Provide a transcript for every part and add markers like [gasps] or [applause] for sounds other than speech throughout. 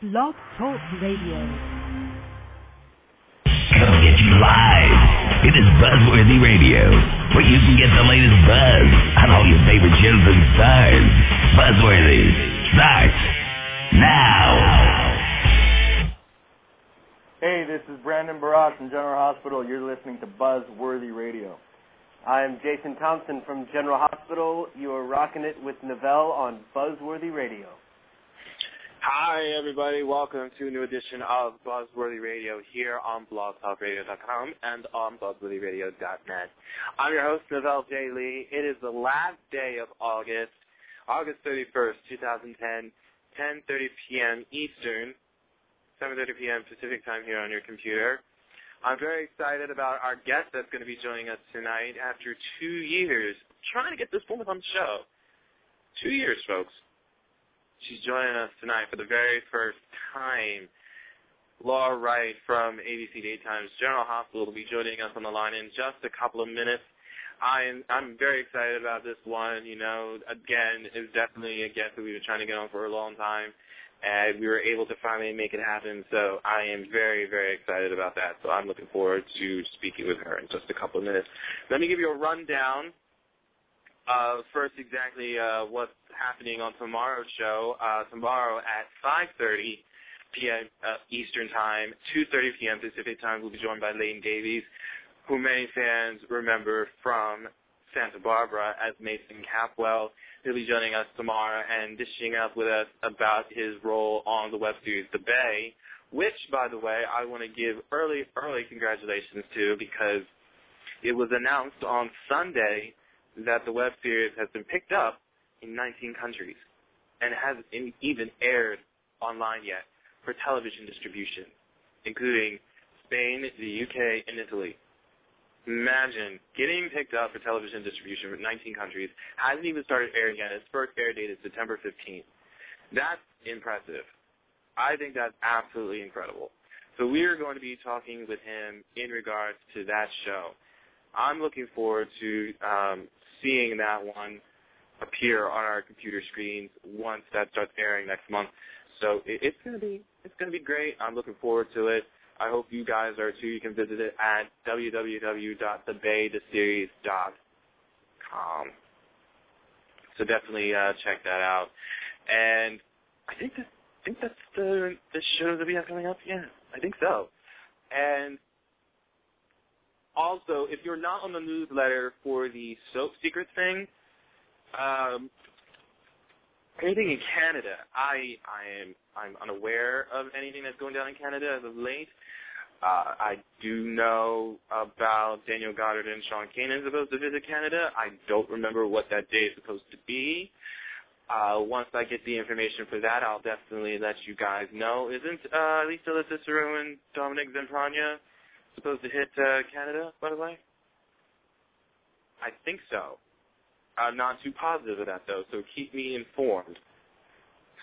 Blog Talk Radio. Coming at you live. It is Buzzworthy Radio, where you can get the latest buzz on all your favorite shows and stars. Buzzworthy starts now. Hey, this is Brandon Barash from General Hospital. You're listening to Buzzworthy Radio. I'm Jason Thompson from General Hospital. You are rocking it with Novell on Buzzworthy Radio. Hi, everybody. Welcome to a new edition of Buzzworthy Radio here on blogtalkradio.com and on buzzworthyradio.net. I'm your host, Novell J. Lee. It is the last day of August, August 31st, 2010, 10.30 p.m. Eastern, 7.30 p.m. Pacific time here on your computer. I'm very excited about our guest that's going to be joining us tonight after two years trying to get this woman on the show. Two years, folks. She's joining us tonight for the very first time. Laura Wright from ABC Daytime's General Hospital will be joining us on the line in just a couple of minutes. I'm I'm very excited about this one. You know, again, it's definitely a guest that we've been trying to get on for a long time, and we were able to finally make it happen. So I am very very excited about that. So I'm looking forward to speaking with her in just a couple of minutes. Let me give you a rundown uh, first, exactly uh, what's happening on tomorrow's show. Uh, tomorrow at 5:30 p.m. Uh, Eastern Time, 2:30 p.m. Pacific Time, we'll be joined by Lane Davies, who many fans remember from Santa Barbara as Mason Capwell. He'll be joining us tomorrow and dishing up with us about his role on the web series The Bay, which, by the way, I want to give early, early congratulations to because it was announced on Sunday that the web series has been picked up in 19 countries and hasn't even aired online yet for television distribution, including Spain, the UK, and Italy. Imagine getting picked up for television distribution in 19 countries, hasn't even started airing yet. Its first air date is September 15th. That's impressive. I think that's absolutely incredible. So we are going to be talking with him in regards to that show. I'm looking forward to um, seeing that one appear on our computer screens once that starts airing next month. So it, it's gonna be it's gonna be great. I'm looking forward to it. I hope you guys are too. You can visit it at www.thebaytheseries.com. So definitely uh, check that out. And I think that I think that's the the show that we have coming up. Yeah, I think so. And also, if you're not on the newsletter for the soap secret thing, um, anything in Canada, I I am I'm unaware of anything that's going down in Canada as of late. Uh, I do know about Daniel Goddard and Sean Kanan supposed to visit Canada. I don't remember what that day is supposed to be. Uh, once I get the information for that, I'll definitely let you guys know. Isn't uh, Lisa LoCicero and Dominic Zamprogna supposed to hit uh, Canada, by the way? I think so. I'm not too positive of that though, so keep me informed.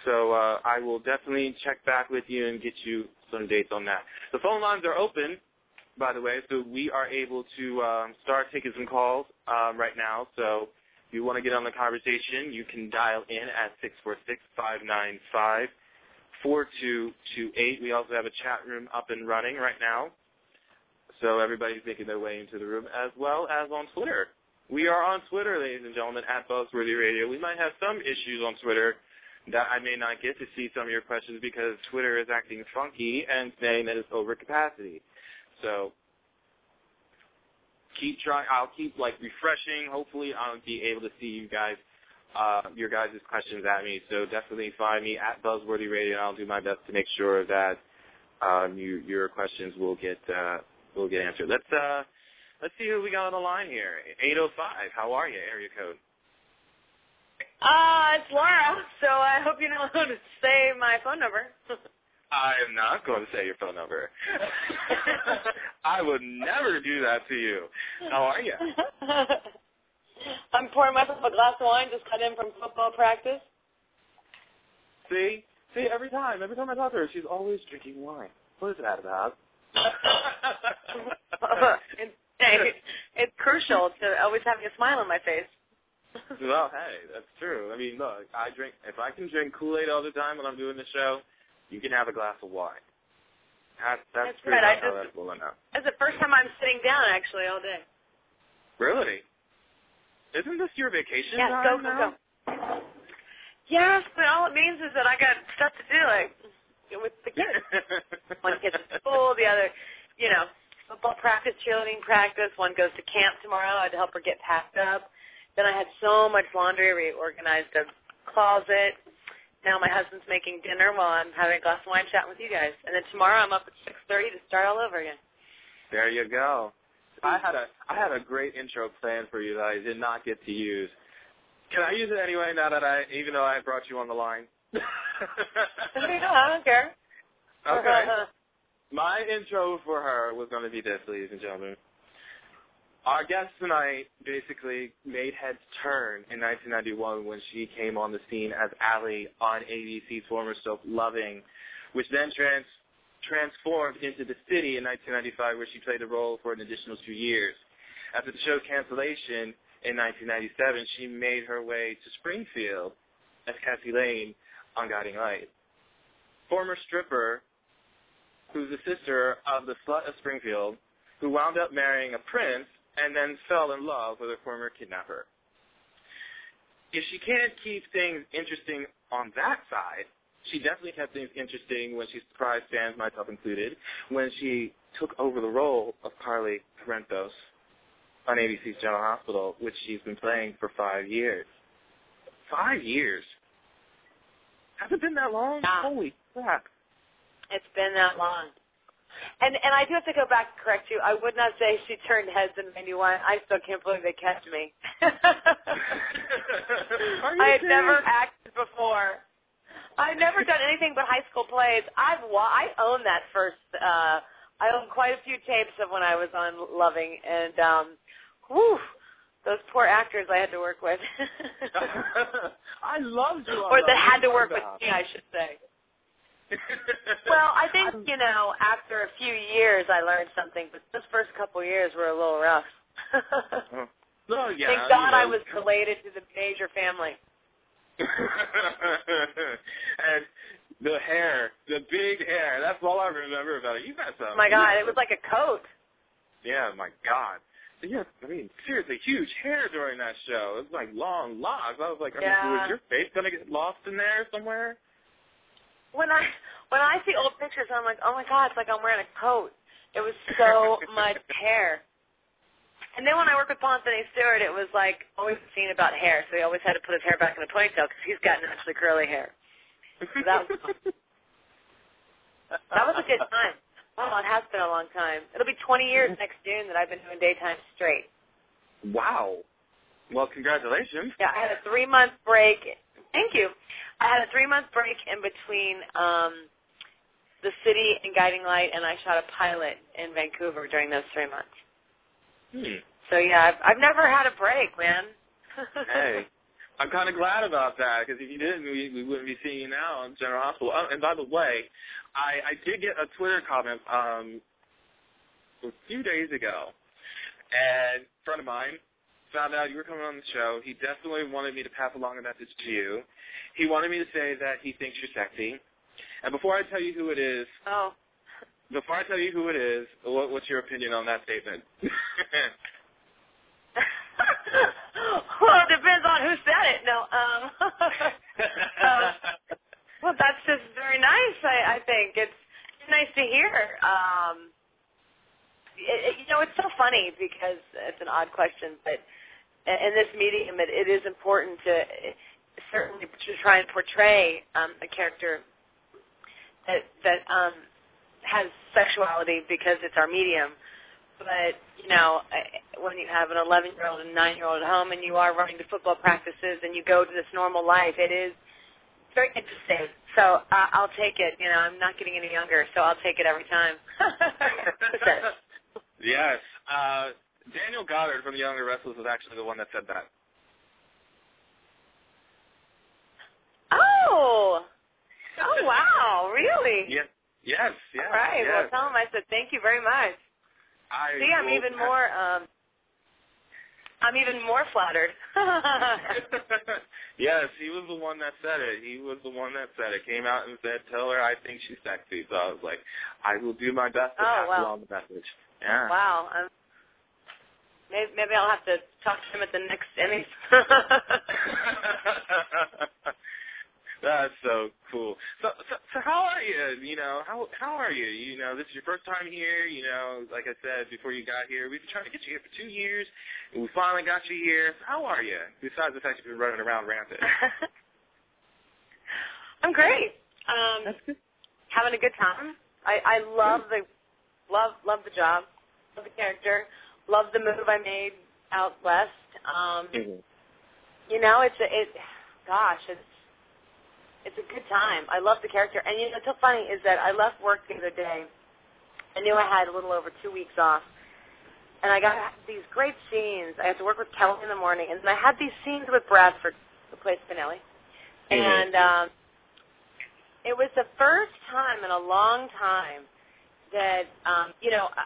So uh, I will definitely check back with you and get you some dates on that. The phone lines are open, by the way, so we are able to um, start taking some calls um, right now. So if you want to get on the conversation, you can dial in at six four six five nine five four two two eight. We also have a chat room up and running right now. So everybody's making their way into the room as well as on Twitter. We are on Twitter, ladies and gentlemen, at Buzzworthy Radio. We might have some issues on Twitter that I may not get to see some of your questions because Twitter is acting funky and saying that it's over capacity. So keep trying. I'll keep like refreshing. Hopefully, I'll be able to see you guys, uh, your guys' questions at me. So definitely find me at Buzzworthy Radio. and I'll do my best to make sure that um, you, your questions will get uh, will get answered. Let's uh, let's see who we got on the line here. 805. How are you? Area code. Uh, it's Laura, so I hope you know [laughs] how to say my phone number. [laughs] I am not going to say your phone number. [laughs] I would never do that to you. How are you? I'm pouring myself a glass of wine, just cut in from football practice. See? See, every time, every time I talk to her, she's always drinking wine. What is that about? [laughs] it's, it's crucial to always having a smile on my face. [laughs] well, hey, that's true. I mean, look, I drink if I can drink Kool Aid all the time when I'm doing the show, you can have a glass of wine. That, that's, That's pretty right, much I how just- that's blowing up. That's the first time I'm sitting down actually all day. Really? Isn't this your vacation Yeah, go, go, now? go. Yes, but all it means is that I got stuff to do, like with the kids. [laughs] One gets to school, the other, you know, football practice, cheerleading practice. One goes to camp tomorrow. I had to help her get packed up. Then I had so much laundry. We organized a closet. Now my husband's making dinner while I'm having a glass of wine chatting with you guys. And then tomorrow I'm up at 6.30 to start all over again. There you go. I mm. had a I had a great intro planned for you that I did not get to use. Can I use it anyway now that I even though I brought you on the line? I don't care. [laughs] okay. My intro for her was going to be this, ladies and gentlemen. Our guest tonight basically made heads turn in 1991 when she came on the scene as Ally on ABC's former soap Loving, which then trans transformed into The City in 1995 where she played the role for an additional two years. After the show's cancellation in 1997, she made her way to Springfield as Cassie Layne on Guiding Light. Former stripper who's the sister of the slut of Springfield, who wound up marrying a prince and then fell in love with her former kidnapper. If she can't keep things interesting on that side, she definitely kept things interesting when she surprised fans, myself included, when she took over the role of Carly Corinthos on ABC's General Hospital, which she's been playing for five years. Five years? Has it been that long? Yeah. Holy crap. It's been that long. And and I do have to go back and correct you. I would not say she turned heads in '91. I still can't believe they catch me. [laughs] I had serious? never acted before. I've never done anything but high school plays. I've wa- I own that first. uh I own quite a few tapes of when I was on Loving, and um, whew, those poor actors I had to work with, [laughs] I loved you. or that had to work with me, I should say. [laughs] Well, I think you know, after a few years, I learned something. But those first couple years were a little rough. no, [laughs] yeah. Thank God know. I was related to the major family. and the hair, the big hair. That's all I remember about it. You got some. Oh my God, it was like a coat. Yeah, my God. Yeah, I mean, seriously, huge hair during that show. It was like long locks. I was like, Yeah. was your face gonna get lost in there somewhere? When I when I see old pictures, I'm like, oh my God, it's like I'm wearing a coat. It was [laughs] so much hair. And then when I worked with Ponce Stewart, it was like always a scene about hair, so he always had to put his hair back in a ponytail because he's got naturally curly hair. that was [laughs] fun. That was a good time. Oh, it has been a long time. It'll be 20 years next June that I've been doing daytime straight. Wow. Well, congratulations. Yeah, I had a three month break. Thank you. I had a three month break in between um the city and Guiding Light, and I shot a pilot in Vancouver during those three months. Hmm. So yeah, I've, I've never had a break, man. [laughs] Hey, I'm kind of glad about that because if you didn't, we, we wouldn't be seeing you now on General Hospital. Oh, and by the way, I, I did get a Twitter comment um, a few days ago, and a friend of mine found out you were coming on the show. He definitely wanted me to pass along a message to you. He wanted me to say that he thinks you're sexy. And before I tell you who it is, oh, before I tell you who it is, what, what's your opinion on that statement? [laughs] well, it depends on who said it. No, um, uh, [laughs] well, that's just very nice. I, I think it's nice to hear. Um, it, it, you know, it's so funny because it's an odd question, but in this medium, it, it is important to certainly to try and portray um, a character that that um, has sexuality because it's our medium. But you know, when you have an 11-year-old and 9-year-old at home, and you are running to football practices, and you go to this normal life, it is very interesting. So uh, I'll take it. You know, I'm not getting any younger, so I'll take it every time. [laughs] yes. Uh, Daniel Goddard from the Young and Restless was actually the one that said that. oh, oh wow, really? Yes. Yes. Yes. All right. Yes. Well, tell him I said thank you very much. I See, I'm even pa- more. um I'm even more flattered. [laughs] yes, he was the one that said it. He was the one that said it. Came out and said, "Tell her I think she's sexy." So I was like, I will do my best to Oh, pass wow. along the message. Yeah. wow. Um, maybe, maybe I'll have to talk to him at the next Emmys. [laughs] [laughs] That's so cool. So, so, so how are you? You know, how how are you? You know, this is your first time here. You know, like I said before you got here, we've been trying to get you here for two years, and we finally got you here. So how are you? Besides the fact you've been running around rampant. [laughs] I'm great. Um, That's good. having a good time. I, I love the love love the job, love the character, love the move I made out west. Um, Mhm. you know, it's a, it. Gosh, it's it's a good time. I love the character, and you know, what's so funny is that I left work the other day. I knew I had a little over two weeks off, and I got these great scenes. I had to work with Kelly in the morning, and I had these scenes with Bradford, who plays Spinelli, and um, it was the first time in a long time that um, you know I,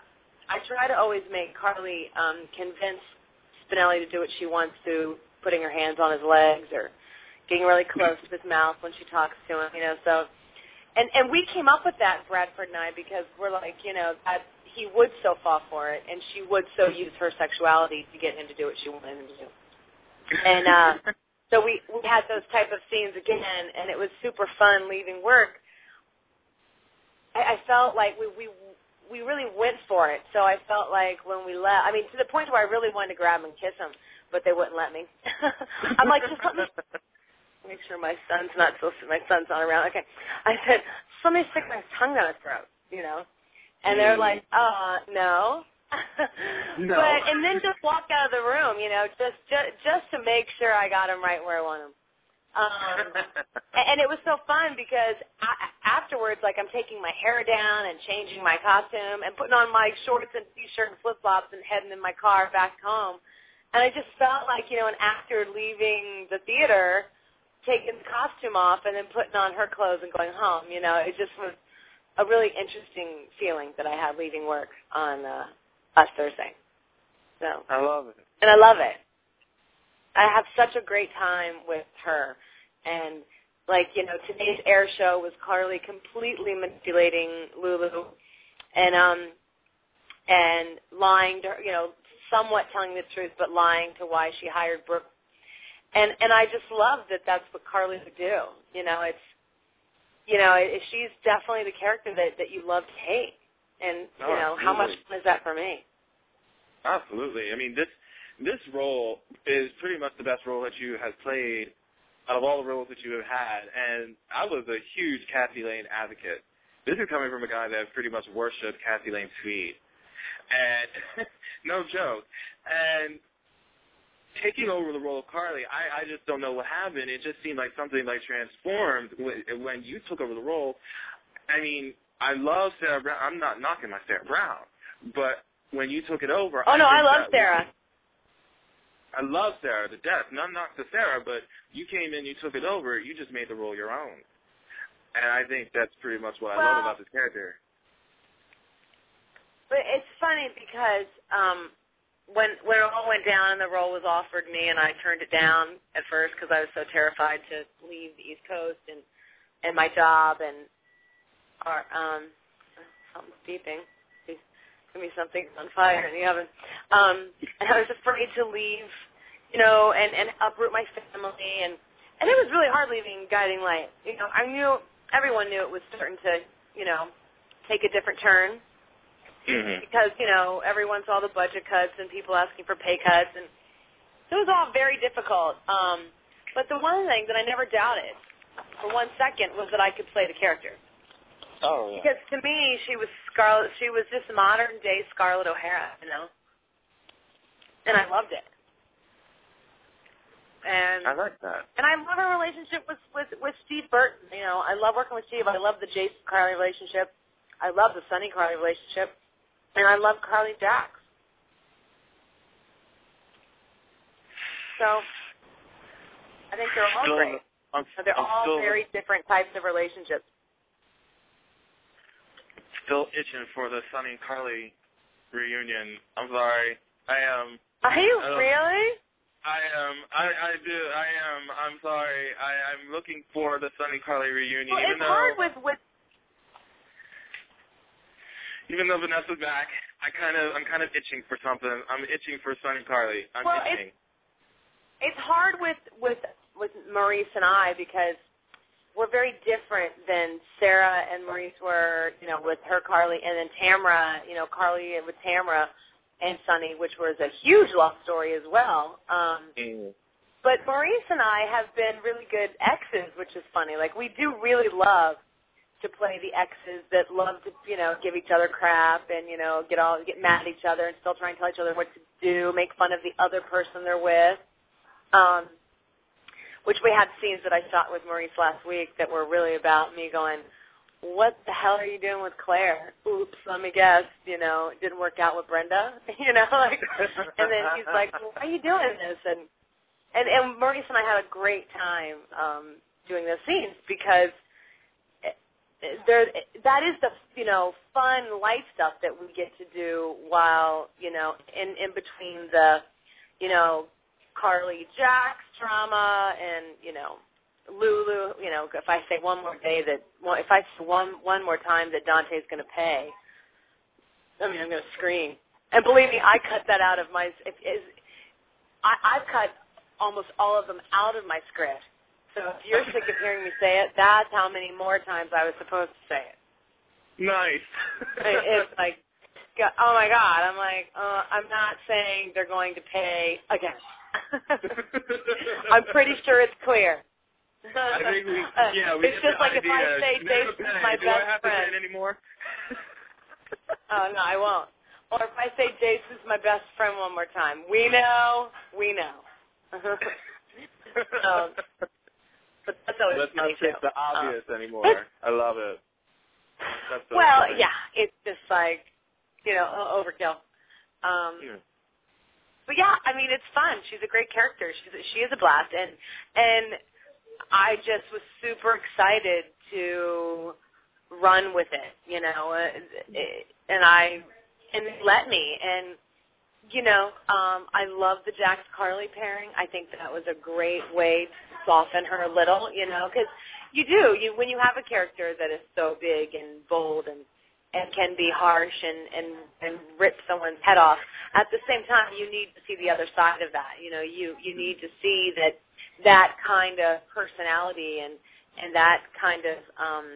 I try to always make Carly um, convince Spinelli to do what she wants to, putting her hands on his legs or getting really close to his mouth when she talks to him. You know, so and and we came up with that Bradford and I because we're like you know that he would so fall for it and she would so use her sexuality to get him to do what she wanted him to do. And uh, so we we had those type of scenes again, and it was super fun leaving work. I, I felt like we we we really went for it. So I felt like when we left, I mean, to the point where I really wanted to grab him and kiss him, but they wouldn't let me. [laughs] I'm like, just let me make sure my son's not so to my son's not around. Okay, I said, me stick my tongue down his throat, you know. And they're Mm. like, uh, no. [laughs] No. But and then just walk out of the room, you know, just just just to make sure I got him right where I want him. Um, and it was so fun because a- afterwards, like I'm taking my hair down and changing my costume and putting on my shorts and t-shirt and flip-flops and heading in my car back home. And I just felt like, you know, an actor leaving the theater, taking the costume off and then putting on her clothes and going home. You know, it just was a really interesting feeling that I had leaving work on uh, last Thursday. So I love it. and I love it. I have such a great time with her, and like you know, today's air show was Carly completely manipulating Lulu, and um, and lying to her, you know, somewhat telling the truth, but lying to why she hired Brooke, and and I just love that that's what Carly would do. You know, it's you know, it, she's definitely the character that that you love to hate, and you Oh, know, how much fun is that for me? Absolutely. I mean, this this role is pretty much the best role that you have played out of all the roles that you have had. And I was a huge Cassie Layne advocate. This is coming from a guy that pretty much worshipped Cassie Layne's feet. And [laughs] no joke. And taking over the role of Carly, I, I just don't know what happened. It just seemed like something like transformed when, when you took over the role. I mean, I love Sarah Brown. I'm not knocking my Sarah Brown, but when you took it over, Oh no, I love Sarah. I love Sarah to death. None knock to Sarah, but you came in, you took it over, you just made the role your own. And I think that's pretty much what I love about this character. But it's funny because um when when it all went down and the role was offered me and I turned it down at first because I was so terrified to leave the East Coast and and my job and our um something's beeping. Give me something on fire in the oven. Um and I was afraid to leave, you know, and and uproot my family and and it was really hard leaving Guiding Light. You know, I knew everyone knew it was starting to, you know, take a different turn Mm-hmm. because you know everyone saw the budget cuts and people asking for pay cuts and it was all very difficult um but the one thing that i never doubted for one second was that i could play the character Oh, because to me she was scarlet she was just modern day scarlett o'hara you know and i loved it and I like that. and I love her relationship with with with Steve Burton. You know, I love working with Steve. I love the Jason Carly relationship. I love the Sonny Carly relationship, and I love Carly Jax. So I think they're all great. I'm, They're I'm all still, very different types of relationships. still itching for the Sonny and Carly reunion. I'm sorry. I am. Are you Oh. really? I am. I I do. I am. I'm sorry. I I'm looking for the Sonny Carly reunion, Well, even it's though hard with with even though Vanessa's back. I kind of I'm kind of itching for something. I'm itching for Sonny Carly. I'm Well, it's- itching. it's hard with with with Maurice and I because we're very different than Sarah and Maurice were, you know, with her Carly, and then Tamara, you know, Carly and with Tamara and Sonny, which was a huge love story as well. Um, Mm. but Maurice and I have been really good exes, which is funny. Like we do really love to play the exes that love to, you know, give each other crap and you know get all get mad at each other and still try and tell each other what to do, make fun of the other person they're with. Um, which we had scenes that I shot with Maurice last week that were really about me going, "What the hell are you doing with Claire?" Oops, let me guess. You know, it didn't work out with Brenda. [laughs] You know, like, and then he's like, well, "Why are you doing this?" And and and Maurice and I had a great time um, doing those scenes because there that is the you know fun light stuff that we get to do while you know in in between the you know Carly Jack's drama and you know Lulu you know if I say one more day that well, if I say one one more time that Dante's going to pay I mean I'm going to scream. And believe me I cut that out of my if, is I I've cut almost all of them out of my script so if you're sick of hearing me say it, that's how many more times I was supposed to say it. Nice. [laughs] It's like, oh my God, I'm like, uh, I'm not saying they're going to pay again. [laughs] I'm pretty sure it's clear. I think we, [laughs] Uh, yeah, we it's just like if I idea. say Jason's my Do I best have to say friend. it anymore? Oh no, I won't. Or if I say Jason's my best friend one more time, we know, we know. But that's always Let's not take the obvious Um, anymore. I love it. So well, funny. yeah, it's just like, you know, overkill. Um, Yeah. but yeah, I mean, it's fun. She's a great character. She's she is a blast, and and I just was super excited to run with it, you know, uh, and I and they let me, and you know, um, I love the Jax Carly pairing. I think that was a great way to soften her a little, you know, because you do you when you have a character that is so big and bold and and can be harsh and and and rip someone's head off. At the same time, you need to see the other side of that. You know, you you need to see that that kind of personality and and that kind of um,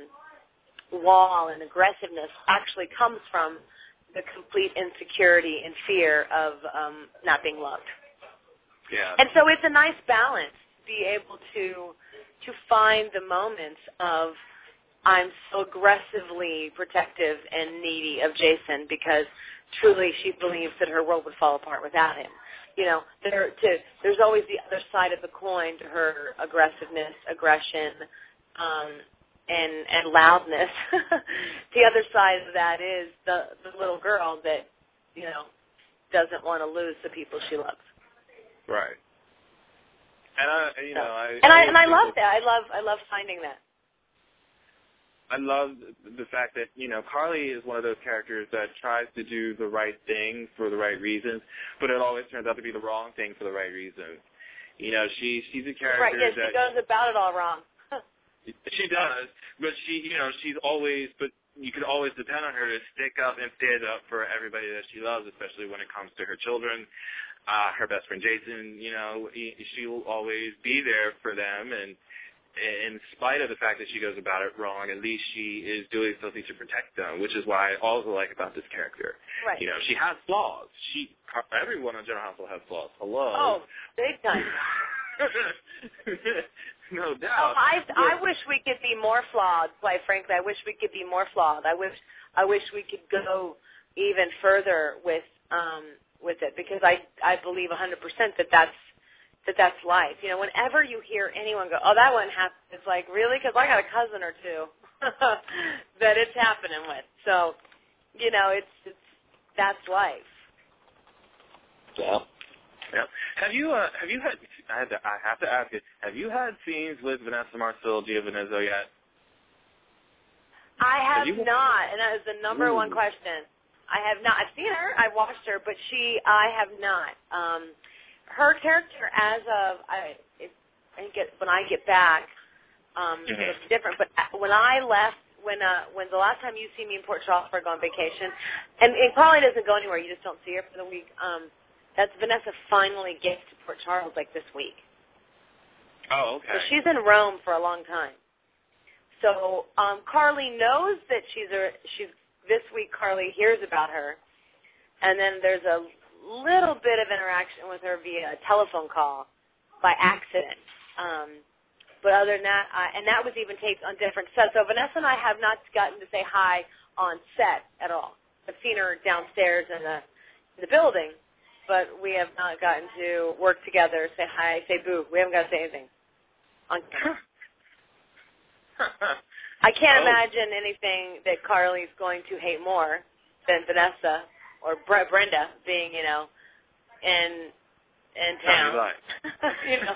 wall and aggressiveness actually comes from the complete insecurity and fear of um, not being loved. Yeah. And so it's a nice balance to be able to to find the moments of I'm so aggressively protective and needy of Jason because truly she believes that her world would fall apart without him. You know, there to there's always the other side of the coin to her aggressiveness, aggression, um, and and loudness. [laughs] the other side of that is the the little girl that you know doesn't want to lose the people she loves. Right. And I, you know, I and I always and I love that-. I love I love finding that. I love the fact that you know Carly is one of those characters that tries to do the right thing for the right reasons, but it always turns out to be the wrong thing for the right reasons. You know, she she's a character Right? Yeah, that she goes about it all wrong. She does, but she, you know, she's always, but you can always depend on her to stick up and stand up for everybody that she loves, especially when it comes to her children, uh, her best friend Jason. You know, he, she will always be there for them, and in spite of the fact that she goes about it wrong, at least she is doing something to protect them, which is why I also like about this character. Right. You know, she has flaws. She, everyone on General Hospital has flaws. Hello. Oh, big time. [laughs] [laughs] no doubt. Oh, I But- I wish we could be more flawed. Quite frankly, I wish we could be more flawed. I wish I wish we could go even further with um with it because I I believe 100% that that's that that's life. You know, whenever you hear anyone go, "Oh, that one happened," it's like really because I got a cousin or two [laughs] that it's happening with. So, you know, it's it's that's life. Yeah. Yeah. Have you uh have you had I had to I have to ask you, have you had scenes with Vanessa Marcil Giovinazzo yet? I have you- not, and that is the number one question. I have not. I've seen her. I've watched her, but she, I have not. Um, her character, as of I, if, I think it, when I get back, um, Mhm. it's different. But when I left, when uh, when the last time you see me in Port Charles for go on vacation, and it probably doesn't go anywhere. You just don't see her for the week. Um, that's Vanessa finally gets to Port Charles like this week. Oh, okay. So she's in Rome for a long time. So um, Carly knows that she's a she's this week. Carly hears about her, and then there's a little bit of interaction with her via a telephone call by accident. Um, but other than that, I, and that was even taped on different sets. So Vanessa and I have not gotten to say hi on set at all. I've seen her downstairs in the in the building, but we have not gotten to work together, say hi, say boo. We haven't got to say anything on. [laughs] I can't Oh. imagine anything that Carly's going to hate more than Vanessa or Bre- Brenda being, you know, in in town. [laughs] you know.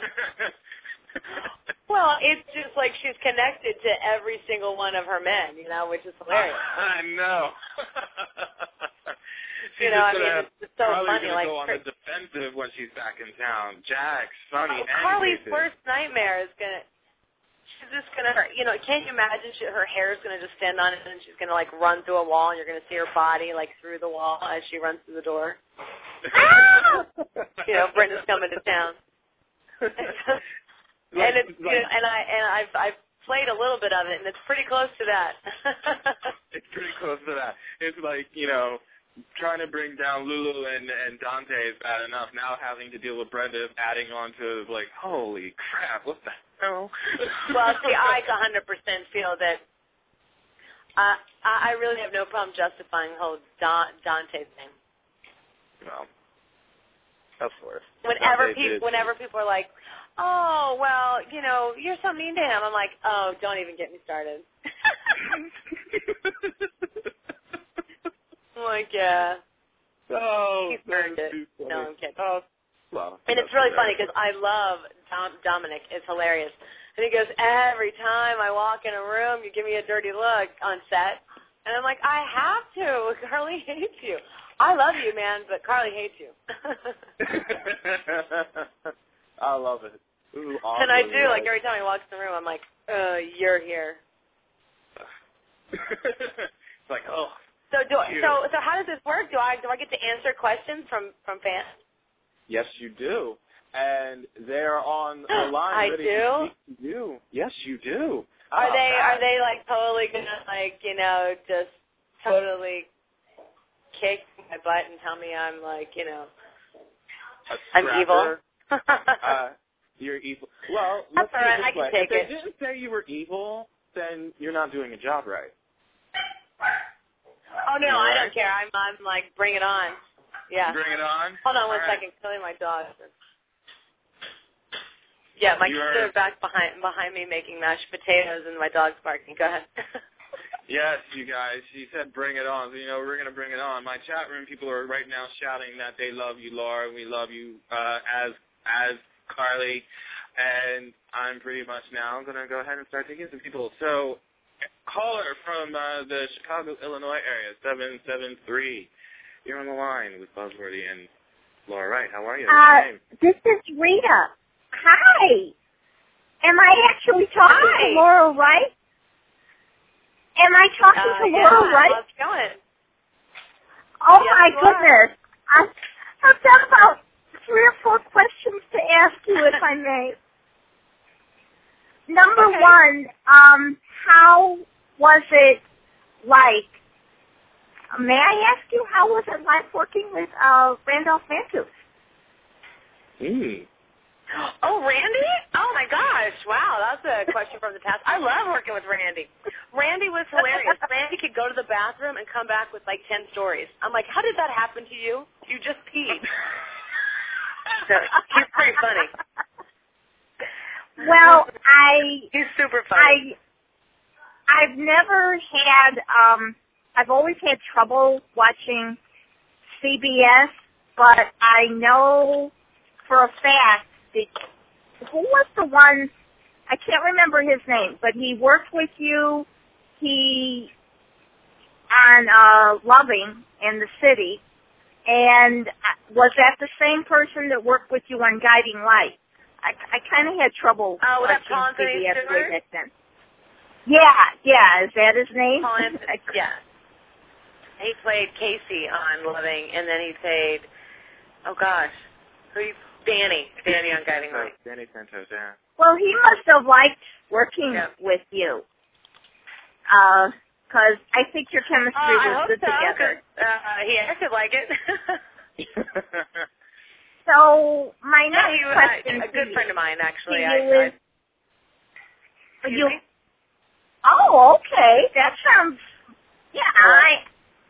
Well, it's just like she's connected to every single one of her men, you know, which is [laughs] hilarious. I know. You know, I mean, gonna- it's so Carly's funny. gonna Like, go on her- the defensive when she's back in town. Jax, Sonny, Oh, Carly's Jason. worst nightmare is gonna. She's just gonna, you know, can't you imagine she, her hair is gonna just stand on it and she's gonna like run through a wall and you're gonna see her body like through the wall as she runs through the door. [laughs] You know, Brenda's coming to town. [laughs] and it's you know, and I and I've I've played a little bit of it and it's pretty close to that. [laughs] it's pretty close to that. It's like, you know, trying to bring down Lulu and, and Dante is bad enough. Now having to deal with Brenda adding on to like, holy crap, what the hell? well, see, I [laughs] 100% feel that uh, I I really have no problem justifying the whole Don, Dante thing. Well, of course. Whenever people, whenever people are like, "Oh, well, you know, you're so mean to him," I'm like, "Oh, don't even get me started." [laughs] Like, yeah, oh, he's earned it. No, I'm kidding. Oh, well, And it's really funny because I love Dom, Dominic. It's hilarious. And he goes, every time I walk in a room, you give me a dirty look on set. And I'm like, I have to. [laughs] Carly hates you. I love you, man, but Carly hates you. [laughs] I love it. Ooh, [laughs] and I do. Like every time he walks in the room, I'm like, uh, you're here. it's like, oh, do Cute. so so how does this work? Do I do I get to answer questions from from fans? yes, you do. And they're on the [gasps] line I do? to speak to you. Yes, you do. Are about they that? are they like totally gonna like you know just totally kick my butt and tell me I'm like you know I'm evil? [laughs] uh, you're evil. Well, let's That's all right, it I can way. take if they didn't say you were evil, then you're not doing a job right. Oh no, I don't care. I'm I'm like bring it on. Yeah. Bring it on. Hold on one All right. second. Killing my dog. Yeah, my You kids are- back behind behind me making mashed potatoes and my dog's barking. Go ahead. [laughs] Yes, you guys. She said bring it on. So, you know, we're going to bring it on. My chat room people are right now shouting that they love you, Laura. We love you uh, as as Carly. And I'm pretty much now going to go ahead and start taking some people. So, caller from uh, the Chicago, Illinois area, 773. You're on the line with Buzzworthy and Laura Wright. How are you? Uh, this is Rita. Hi. Am I actually talking Hi. to Laura Wright? Am I talking Uh, to yeah, Laura Wright? how's it? Oh Yes, my goodness. I, I've got about three or four questions to ask you, if I may. [laughs] Number Okay. one, um, how was it like? May I ask you how was it like working with uh, Randolph Mantooth? Mm. Oh, Randy? Oh my gosh! Wow, that's a question from the past. I love working with Randy. Randy was hilarious. Randy could go to the bathroom and come back with like ten stories. I'm like, how did that happen to you? You just peed. [laughs] So he's pretty funny. Well, [laughs] I He's super funny. I I've never had um I've always had trouble watching CBS, but I know for a fact that who was the one I can't remember his name, but he worked with you. He on uh Loving in the city. And uh, was that the same person that worked with you on Guiding Light? I, I kind of had trouble Oh, was that watching Paul Anthony CBS way Stewart? back then. Yeah, yeah. Is that his name? Paul [laughs] Anthony, yeah. He played Casey on Loving, and then he played, oh gosh, who you, Danny, Danny on Guiding Light. Danny Santos, yeah. Well, he must have liked working Yeah. with you. Uh 'cause I think your chemistry Uh, I was hope good so, 'cause, together. uh, he acted like it. [laughs] [laughs] So my next was question a to good you, friend of mine, actually. I, you I, is, you, me? oh, okay, that sounds, yeah, I,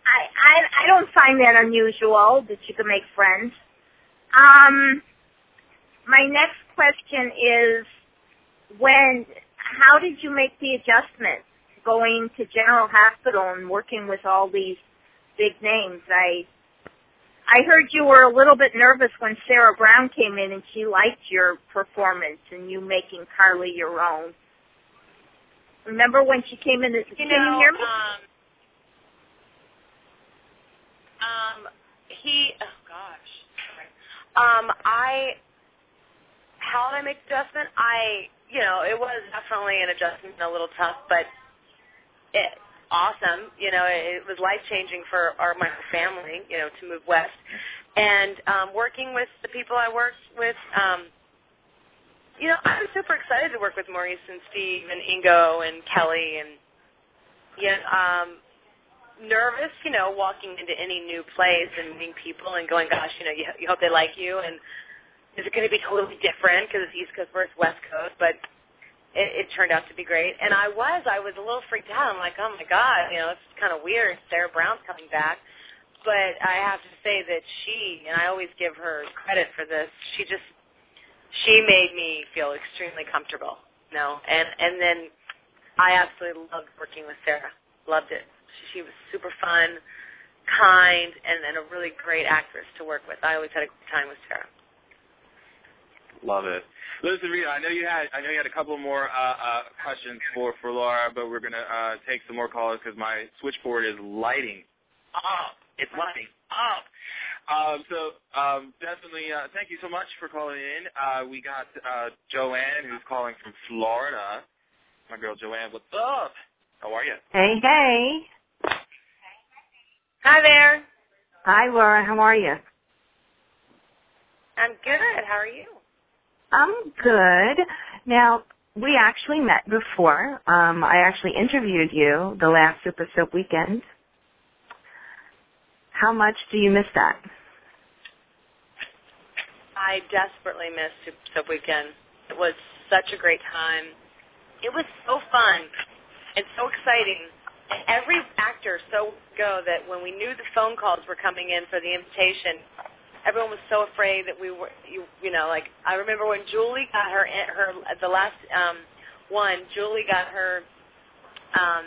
I, I, I don't find that unusual that you can make friends. Um, my next question is, when, how did you make the adjustment going to General Hospital and working with all these big names? I, I heard you were a little bit nervous when Sarah Brown came in and she liked your performance and you making Carly your own. Remember when she came in? You can know, you hear me? um, um, he, oh gosh, um, I, how did I make the adjustment? I, you know, it was definitely an adjustment, and a little tough, but it, awesome. You know, it, was life changing for our my family. You know, to move west, and um, working with the people I worked with. Um, you know, I was super excited to work with Maurice and Steve and Ingo and Kelly and yeah, um, nervous, you know, walking into any new place and meeting people and going, gosh, you know, you, you hope they like you and is it going to be totally different because it's East Coast versus West Coast, but it, it turned out to be great. And I was, I was a little freaked out. I'm like, oh my god, you know, it's kind of weird. Sarah Brown's coming back, but I have to say that she, and I always give her credit for this. She just, she made me feel extremely comfortable. You know, and and then I absolutely loved working with Sarah. Loved it. She was super fun, kind, and, and a really great actress to work with. I always had a good time with Sarah. Love it. Listen, Rita, I know you had I know you had a couple more uh, uh, questions for for Laura, but we're gonna uh, take some more callers because my switchboard is lighting up. It's lighting up. Um, so um, definitely, uh, thank you so much for calling in. Uh, we got uh, Joanne who's calling from Florida. My girl Joanne, what's up? How are you? Hey, hey. Hi there. Hi, Laura. How are you? I'm good. How are you? I'm good. Now, we actually met before. Um, I actually interviewed you the last Super Soap weekend. How much do you miss that? I desperately miss Super Soap Weekend. It was such a great time. It was so fun and so exciting. And every actor so go that when we knew the phone calls were coming in for the invitation, everyone was so afraid that we were, you, you know, like I remember when Julie got her, her the last um, one, Julie got her um,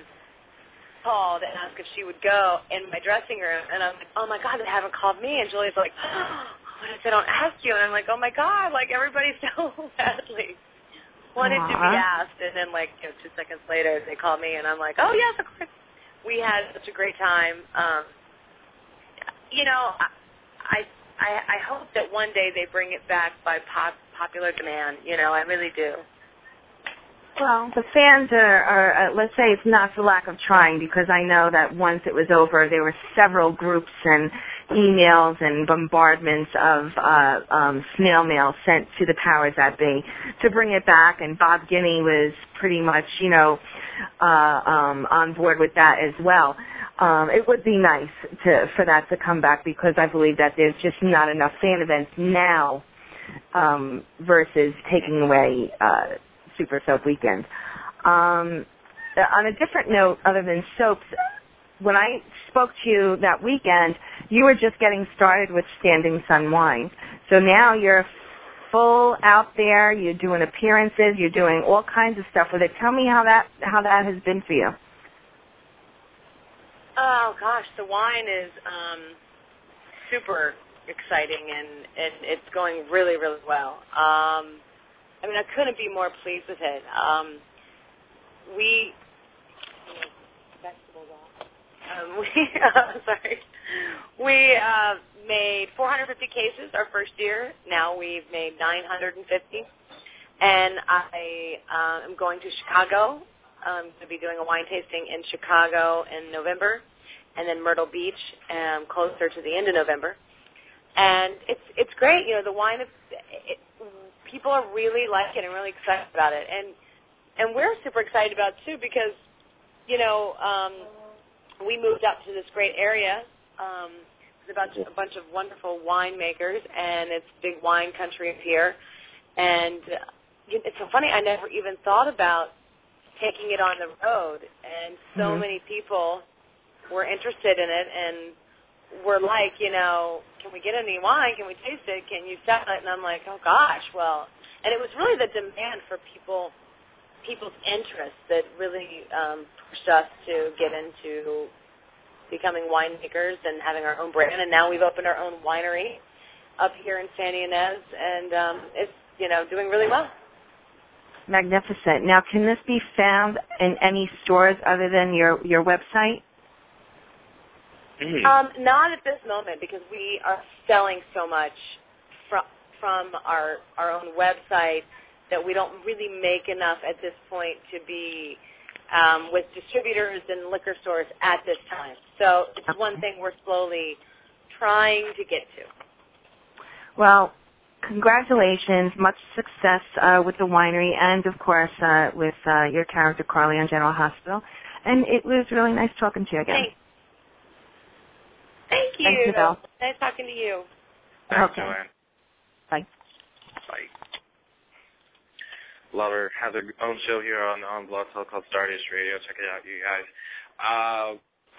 call to ask if she would go in my dressing room, and I'm like, oh my god, they haven't called me, and Julie's like, what if they don't ask you? And I'm like, oh my god, like everybody [laughs] so badly wanted to be asked, and then like you know, two seconds later they call me, and I'm like, oh yes, of course. We had such a great time. Um, you know, I I I hope that one day they bring it back by pop, popular demand. You know, I really do. Well, the fans are, are uh, let's say it's not for lack of trying because I know that once it was over, there were several groups and emails and bombardments of uh, um, snail mail sent to the powers that be to bring it back, and Bob Guinea was pretty much, you know, uh, um, on board with that as well. Um, it would be nice to for that to come back because I believe that there's just not enough fan events now um, versus taking away uh, Super Soap Weekend. Um, on a different note, other than soaps, when I spoke to you that weekend, you were just getting started with Standing Sun Wine. So now you're full out there. You're doing appearances. You're doing all kinds of stuff with it. Tell me how that how that has been for you. Oh gosh, the wine is um, super exciting and it, it's going really, really well. Um, I mean, I couldn't be more pleased with it. Um, we vegetables. Um, [laughs] we sorry. we uh, made 450 cases our first year. Now we've made 950, and I uh, am going to Chicago. I'm going to be doing a wine tasting in Chicago in November, and then Myrtle Beach um, closer to the end of November. And it's it's great. You know, the wine. Is, it, people are really liking it and really excited about it, and and we're super excited about it too because, you know, um, we moved up to this great area. Um, there's a bunch, a bunch of wonderful winemakers, and it's big wine country up here. And uh, it's so funny. I never even thought about taking it on the road, and so Mhm. many people were interested in it, and were like, you know, can we get any wine? Can we taste it? Can you sell it? And I'm like, oh gosh, well, and it was really the demand for people, people's interest that really um, pushed us to get into becoming winemakers and having our own brand. And now we've opened our own winery up here in San Ynez, and um, it's you know doing really well. Magnificent. Now, can this be found in any stores other than your your website? Mhm. Um, not at this moment because we are selling so much from from our our own website that we don't really make enough at this point to be um, with distributors and liquor stores at this time. So it's one thing we're slowly trying to get to. Well, congratulations, much success uh, with the winery, and of course uh, with uh, your character Carly on General Hospital. And it was really nice talking to you again. Thank, thank you. Thank you, Bill. Nice talking to you. Thanks, Okay. Joanne. Bye. Bye. Lover has her own show here on on Blog Talk called Stardust Radio. Check it out, you guys. Uh,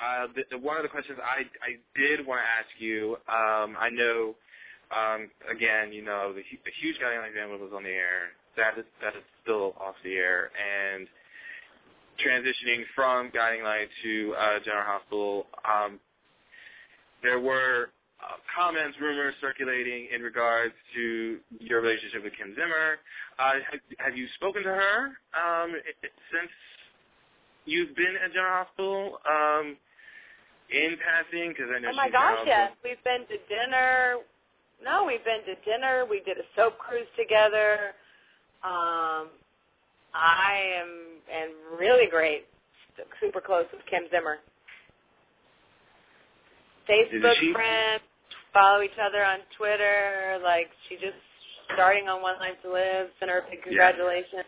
uh, the, the, one of the questions I I did want to ask you. Um, I know, um, again, you know, the, the huge guy like Van was on the air. That is that is still off the air, and transitioning from Guiding Light to uh, General Hospital, um, there were uh, comments, rumors circulating in regards to your relationship with Kim Zimmer. Uh, have, have you spoken to her um, since you've been at General Hospital um, in passing? Because I know Oh my gosh, yes. We've been to dinner. No, we've been to dinner. We did a soap cruise together. Um, I am and really great, super close with Kim Zimmer. Facebook friends, follow each other on Twitter. Like she just starting on One Life to Live. Send her a big congratulations.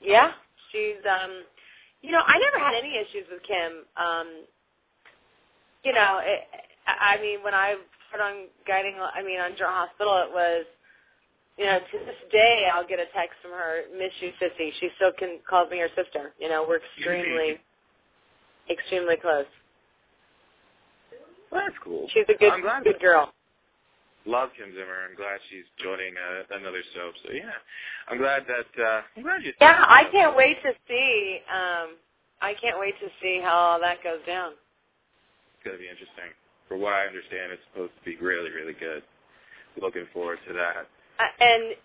Yeah, she's um, you know, I never had any issues with Kim. Um, you know, it, I mean, when I started on guiding, I mean, on General Hospital, it was, you know, to this day, I'll get a text from her, miss you, sissy. She still can calls me her sister. You know, we're extremely, extremely close. Well, that's cool. She's a good, I'm glad good girl. love Kim Zimmer. I'm glad she's joining uh, another soap. So yeah, I'm glad that uh, I'm glad you. Yeah, I can't wait to see. Um, I can't wait to see how all that goes down. It's gonna be interesting. For what I understand, it's supposed to be really, really good. Looking forward to that. Uh, and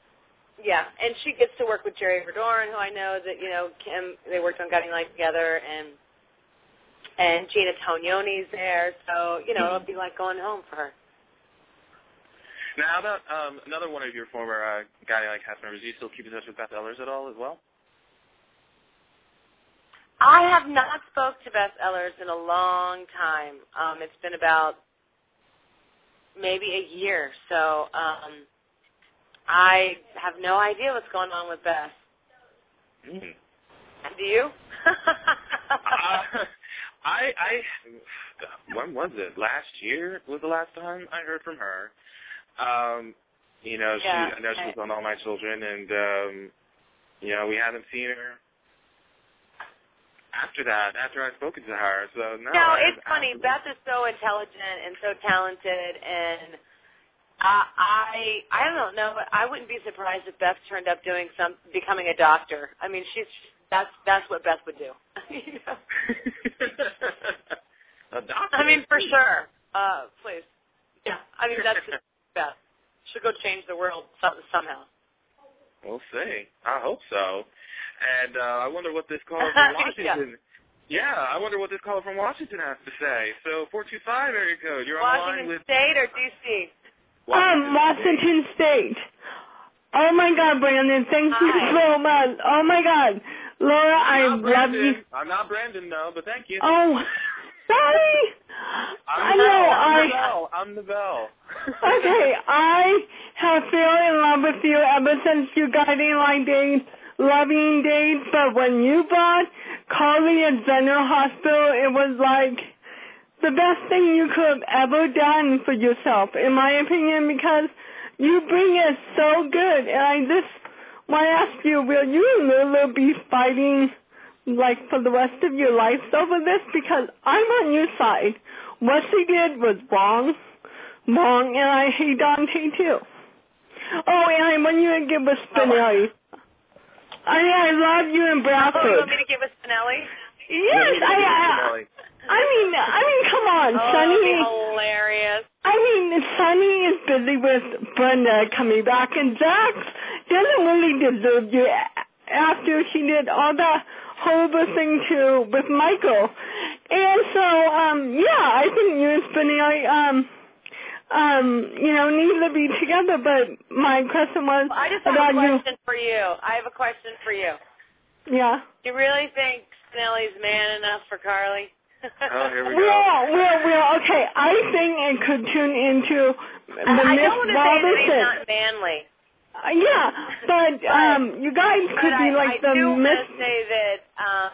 yeah, and she gets to work with Jerry ver Dorn, who I know that you know Kim. They worked on Guiding Light together, and and Gina Tognoni's there, so you know it'll be like going home for her. Now, how about um, another one of your former uh, Guiding Light cast members? Do you still keep in touch with Beth Ehlers at all as well? I have not spoke to Beth Ehlers in a long time. Um, it's been about maybe a year, so um, I have no idea what's going on with Beth. Mm. Do you? [laughs] uh, I, I, when was it? Last year was the last time I heard from her. Um, you know, she, I know she was on All My Children, and um, you know, we haven't seen her after that. After I've spoken to her, so no. No, it's funny. Beth is so intelligent and so talented, and I, I, I don't know, but I wouldn't be surprised if Beth turned up doing some, becoming a doctor. I mean, she's that's that's what Beth would do. you [laughs] know? a doctor. I mean, for sure. Uh, please. Yeah. I mean, that's just [laughs] Beth. She'll go change the world some, somehow. We'll see. I hope so. And uh, I wonder what this caller from [laughs] Washington Yeah, I wonder what this caller from Washington has to say. So 425 area code, you're on the line Washington with State or D.C.? Um, Washington State. Oh my God, Brandon, thank you so much. Oh my God, Laura, I love Brandon. you. I'm not Brandon, no, but thank you. Oh, [laughs] sorry. I'm I know. I'm I Neville. I'm Neville. [laughs] okay. I have fallen in love with you ever since you got in like dates, loving dates. But when you brought Carly at General Hospital, it was like the best thing you could have ever done for yourself, in my opinion, because you bring it so good. And I just want to ask you, will you and Lulu be fighting like for the rest of your life over this? Because I'm on your side. What she did was wrong, wrong, and I hate Dante too. Oh, and I want you to give us Spinelli. I mean, I love you and in Oh, you want me to give us Spinelli? Yes, I, I, I mean, I mean, come on, Oh, be hilarious. I mean, Sonny is busy with Brenda coming back, and Jax doesn't really deserve you after she did all that horrible thing to with Michael. And so, um, yeah, I think you and Spinelli, um, um, you know, need to be together. But my question was Well, I just have about a you. question for you. I have a question for you. Yeah. Do you really think Spinelli's man enough for Carly? Oh, here we [laughs] go. Well, well, well, okay. I think it could tune into the I, I Miss don't want to say that he's not manly. Uh, yeah, [laughs] but um, you guys could be I, like I the do want Miss. to say that um,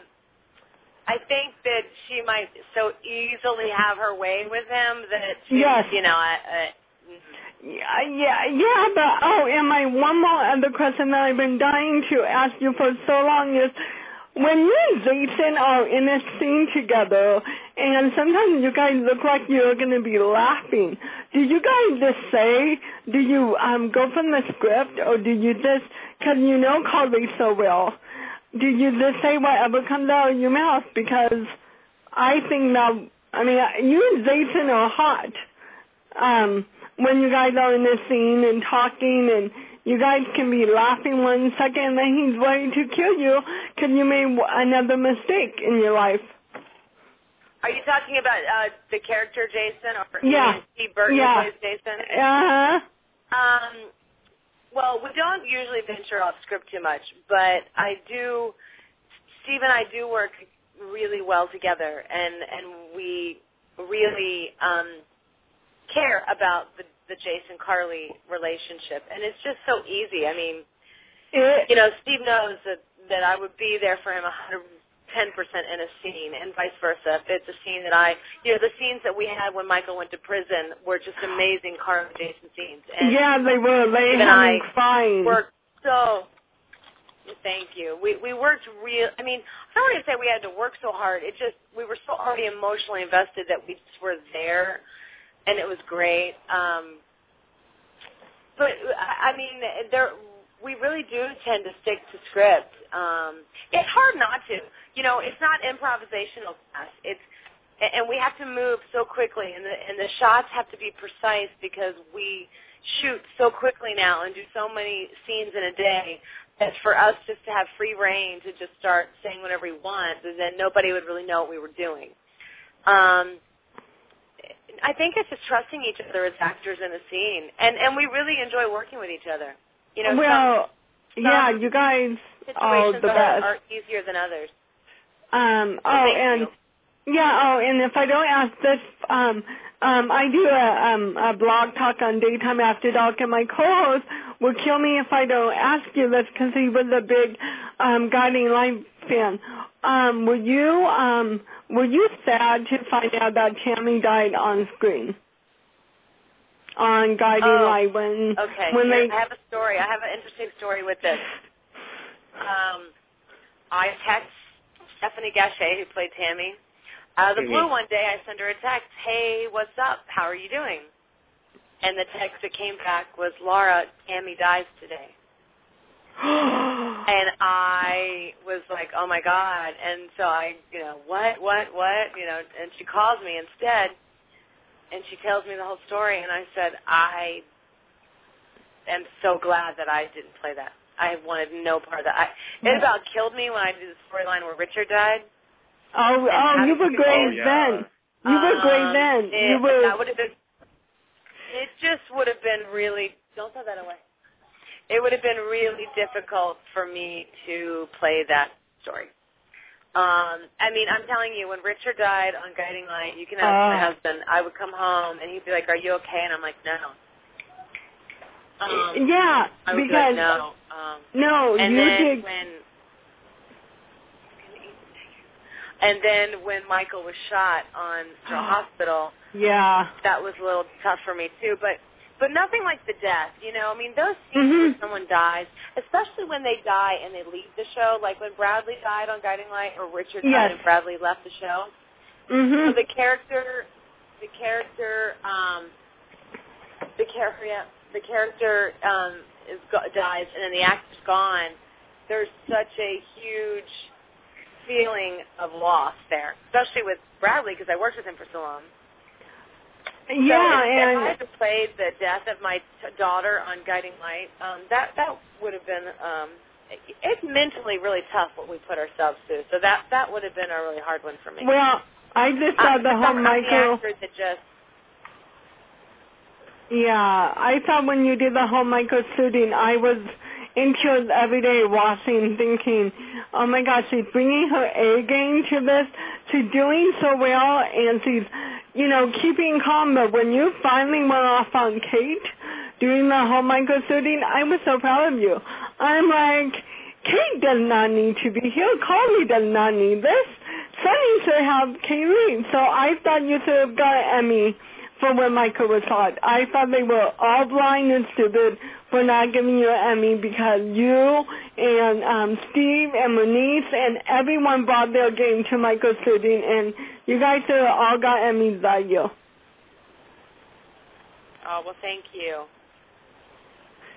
I think that she might so easily have her way with him that she, Yes. you know, I, I, Yeah, yeah, yeah, but oh, and my one more other question that I've been dying to ask you for so long is, when you and Jason are in a scene together, and sometimes you guys look like you're gonna be laughing, do you guys just say, do you um go from the script, or do you just, cause you know Carly so well, do you just say whatever comes out of your mouth? Because I think that, I mean, you and Jason are hot um, when you guys are in the scene and talking and you guys can be laughing one second and then he's ready to kill you because you made another mistake in your life. Are you talking about uh, the character Jason or Yeah. Steve Burton Yeah. plays Jason? Uh-huh. Um, well, we don't usually venture off script too much, but I do. Steve and I do work really well together, and and we really um, care about the the Jason Carly relationship, and it's just so easy. I mean, It, you know, Steve knows that that I would be there for him a 110% in a scene, and vice versa. If it's a scene that I, you know, the scenes that we had when Michael went to prison were just amazing Carl and Jason scenes. And yeah, they were. They Even I crying. worked so. Thank you. We we worked real. I mean, I don't want to say we had to work so hard. It just we were so already emotionally invested that we just were there, and it was great. Um, but I mean, there we really do tend to stick to script. Um, it's hard not to. You know, it's not improvisational class. It's and we have to move so quickly, and the and the shots have to be precise because we shoot so quickly now and do so many scenes in a day that for us just to have free reign to just start saying whatever we want, then nobody would really know what we were doing. Um, I think it's just trusting each other as actors in a scene, and and we really enjoy working with each other. You know, well, some yeah, you guys are the are, best. are easier than others. Um, So oh, and you. yeah, oh, and if I don't ask this, um, um, I do a, um, a blog talk on Daytime After Dark, and my co-host will kill me if I don't ask you this because he was a big um, Guiding Light fan. Um, were you um, were you sad to find out that Tammy died on screen? On Guiding Oh, Light when Okay, when here, they I have a story. I have an interesting story with this. Um, I text Stephanie Gatschet, who played Tammy. Out of the blue Mhm. one day, I sent her a text, hey, what's up? How are you doing? And the text that came back was, Laura, Tammy dies today. [gasps] And I was like, oh my God. And so I, you know, what, what, what? You know, and she calls me instead and she tells me the whole story and I said, I am so glad that I didn't play that. I wanted no part of that. I, it about killed me when I did the storyline where Richard died. Oh, oh, you were to great Oh, yeah. then. You were great Um, then. It, you were. That would have been. It just would have been really. Don't throw that away. It would have been really difficult for me to play that story. Um, I mean, I'm telling you, when Richard died on Guiding Light, you can ask my Uh. husband. I would come home and he'd be like, "Are you okay?" And I'm like, "No." Um, yeah, I would be because like, "No." Um, no, and you then did. when and then when Michael was shot on the [gasps] hospital, Yeah. that was a little tough for me too. But but nothing like the death, you know. I mean, those scenes Mhm. where someone dies, especially when they die and they leave the show, like when Bradley died on Guiding Light, or Richard Yes. died and Bradley left the show. So Mhm. the character, the character, um, the character, yeah, the character um, is go- dies, and then the actor's gone. There's such a huge feeling of loss there, especially with Bradley because I worked with him for so long. Yeah, so if, if I had to play the death of my t- daughter on Guiding Light, um, that that would have been. Um, it, it's mentally really tough what we put ourselves through. So that that would have been a really hard one for me. well, I just I, thought the whole I'm, I'm the Michael. that just Yeah, I thought when you did the whole Michael shooting, I was in tears every day watching, thinking, oh my gosh, she's bringing her A game to this. She's doing so well, and she's, you know, keeping calm. But when you finally went off on Kate doing the whole Michael shooting, I was so proud of you. I'm like, Kate does not need to be here. Carly does not need this. Sonny should have Kaylee. So I thought you should have got Emmy for when Michael was hot. I thought they were all blind and stupid for not giving you an Emmy because you and um, Steve and Moniz and everyone brought their game to Michael's shooting, and you guys should have all got Emmys by you. Oh well, thank you.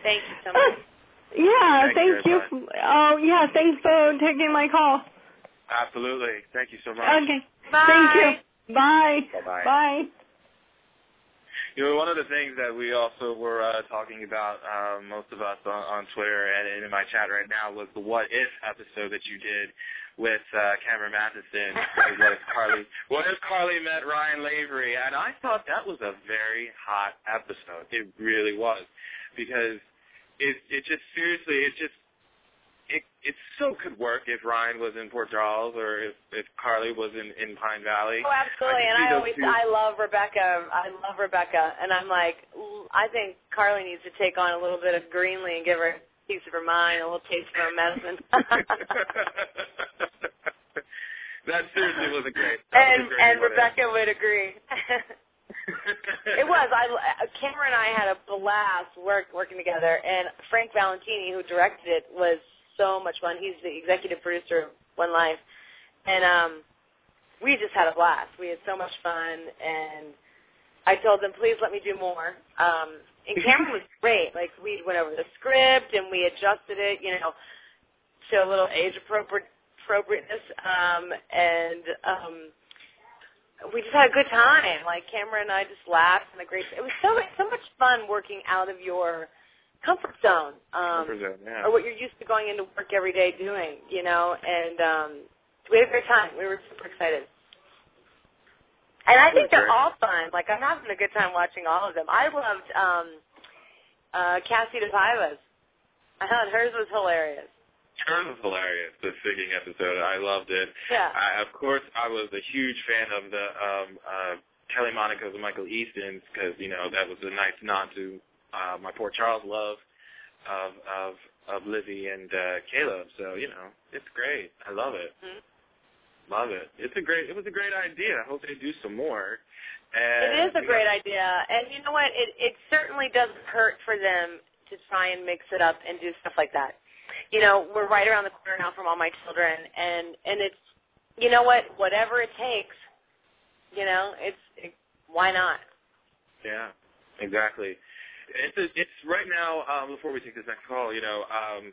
Thank you so [laughs] much. Yeah, Thank thank, you you. oh, yeah, thanks for taking my call. Absolutely. Thank you so much. Okay. Bye. Thank you. Bye. Bye-bye. Bye. You know, one of the things that we also were uh, talking about, uh, most of us on, on Twitter and in my chat right now, was the What If episode that you did with uh, Cameron Mathison. what if Carly? What if Carly met Ryan Lavery? And I thought that was a very hot episode. It really was, because it it just seriously it just it it so could work if Ryan was in Port Charles or if if Carly was in in Pine Valley. Oh, absolutely. I And I always, two- I love Rebecca. I love Rebecca. And I'm like, I think Carly needs to take on a little bit of Greenlee and give her piece of her mind, a little taste of her medicine. [laughs] that seriously was a great. That and a great and. Rebecca would agree. [laughs] it was. I Cameron and I had a blast work working together, and Frank Valentini, who directed it, was so much fun. He's the executive producer of One Life, and um, we just had a blast. We had so much fun, and I told them, please let me do more. Um, and Cameron was great. Like we went over the script and we adjusted it, you know, to a little age appropriate appropriateness, um, and um, we just had a good time. Like Cameron and I just laughed and a great. It was so so much fun working out of your comfort zone, um, Comfort zone, yeah. or what you're used to going into work every day doing. You know, and um, we had a great time. We were super excited. And I think they're all fun. Like I'm having a good time watching all of them. I loved um uh Kassie DePaiva's. I thought hers was hilarious. Hers was hilarious. The singing episode, I loved it. Yeah. I, of course, I was a huge fan of the um, uh, Kelly Monaco's and Michael Easton's because you know that was a nice nod to uh, my Port Charles love of of of Livvie and uh, Caleb. So you know, it's great. I love it. Mhm. Love it. It's a great. It was a great idea. I hope they do some more. It And is a great idea. And you know what? It it certainly doesn't hurt for them to try and mix it up and do stuff like that. You know, we're right around the corner now from all my children and and it's you know what? Whatever it takes, you know, it's it, why not? Yeah, exactly. It's a, it's right now. Um, before we take this next call, you know, um,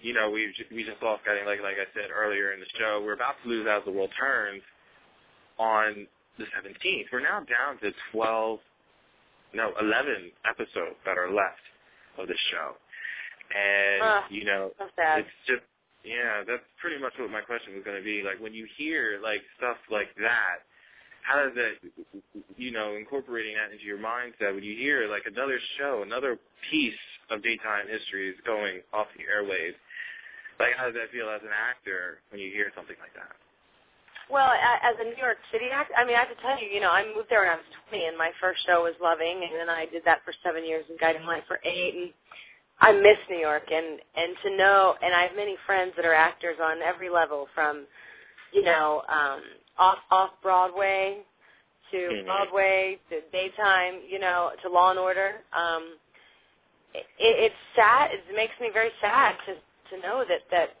you know, we we just lost Guiding Light like I said earlier in the show. We're about to lose as the world turns on the 17th. We're now down to 12, no, 11 episodes that are left of the show, and Ugh, you know, So it's just Yeah, that's pretty much what my question was going to be. Like when you hear like stuff like that, how does that, you know, incorporating that into your mindset when you hear like another show, another piece of daytime history is going off the airwaves? Like how does that feel as an actor when you hear something like that? Well, as a New York City actor, I mean, I have to tell you, you know, I moved there when I was 20, and my first show was Loving, and then I did that for seven years and Guiding Light for eight, and I miss New York, and and to know, and I have many friends that are actors on every level, from, you know, um, off off Broadway to Mhm. Broadway to daytime, you know, to Law and Order. Um, it, it's sad. It makes me very sad to to know that that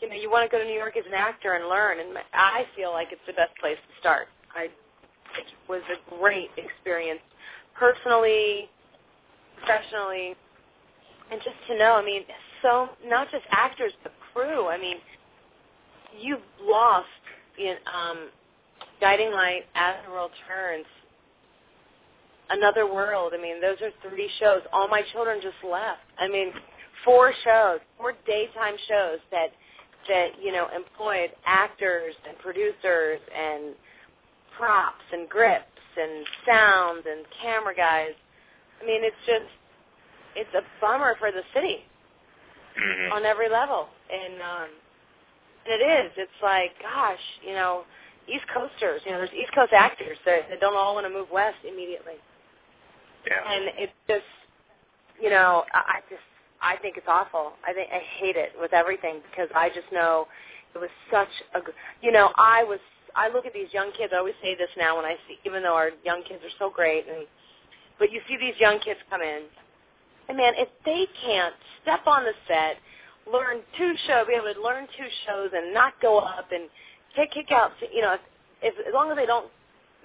you know you want to go to New York as an actor and learn, and I feel like it's the best place to start. I it was a great experience, personally, professionally, and just to know. I mean, so not just actors but crew. I mean, you've lost in um, Guiding Light, As the World Turns, Another World. I mean, those are three shows. All my children just left. I mean, four shows, four daytime shows that that you know employed actors and producers and props and grips and sound and camera guys. I mean, it's just it's a bummer for the city Mm-hmm. on every level, and um, and it is. It's like, gosh, you know, East Coasters. You know, there's East Coast actors that, that don't all want to move west immediately, Yeah. and it's just, you know, I, I just I think it's awful. I think I hate it with everything because I just know it was such a, you know, I was. I look at these young kids. I always say this now when I see, even though our young kids are so great, and but you see these young kids come in, and man, if they can't step on the set, learn two shows, be able to learn two shows, and not go up and kick kick out, you know, if, as long as they don't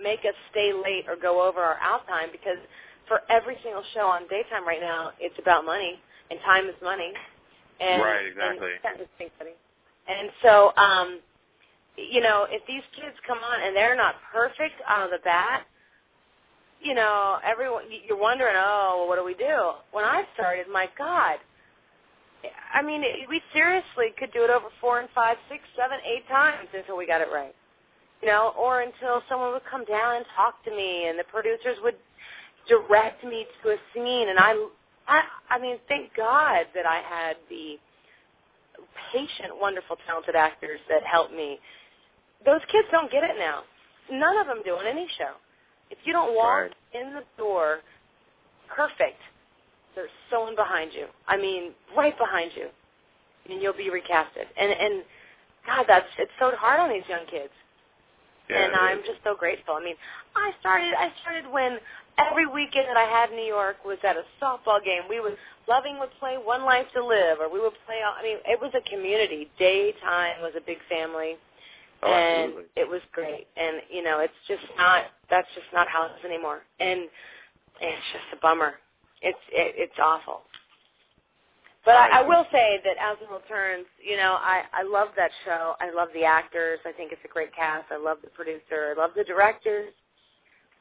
make us stay late or go over our out time, because for every single show on daytime right now, it's about money, and time is money. And, Right, exactly. And, that is money. and so, um, you know, if these kids come on and they're not perfect out of the bat, you know, everyone you're wondering, oh, well, what do we do? When I started, my God, I mean, it, we seriously could do it over four and five, six, seven, eight times until we got it right, you know, or until someone would come down and talk to me, and the producers would direct me to a scene, and I, I, I mean, thank God that I had the patient, wonderful, talented actors that helped me. Those kids don't get it now. None of them do on any show. If you don't walk Right. in the door perfect, there's someone behind you. I mean, right behind you, and you'll be recasted. And and God, that's it's so hard on these young kids. Yeah, and I'm is. just so grateful. I mean, I started I started when every weekend that I had in New York was at a softball game. We would Loving would play One Life to Live, or we would play. I mean, it was a community. Daytime was a big family, Oh, and absolutely. it was great. And you know, it's just not. That's just not how it is anymore. And it's just a bummer. It's it, it's awful. But I, I will say that As the World Turns, you know, I I love that show. I love the actors. I think it's a great cast. I love the producer. I love the directors.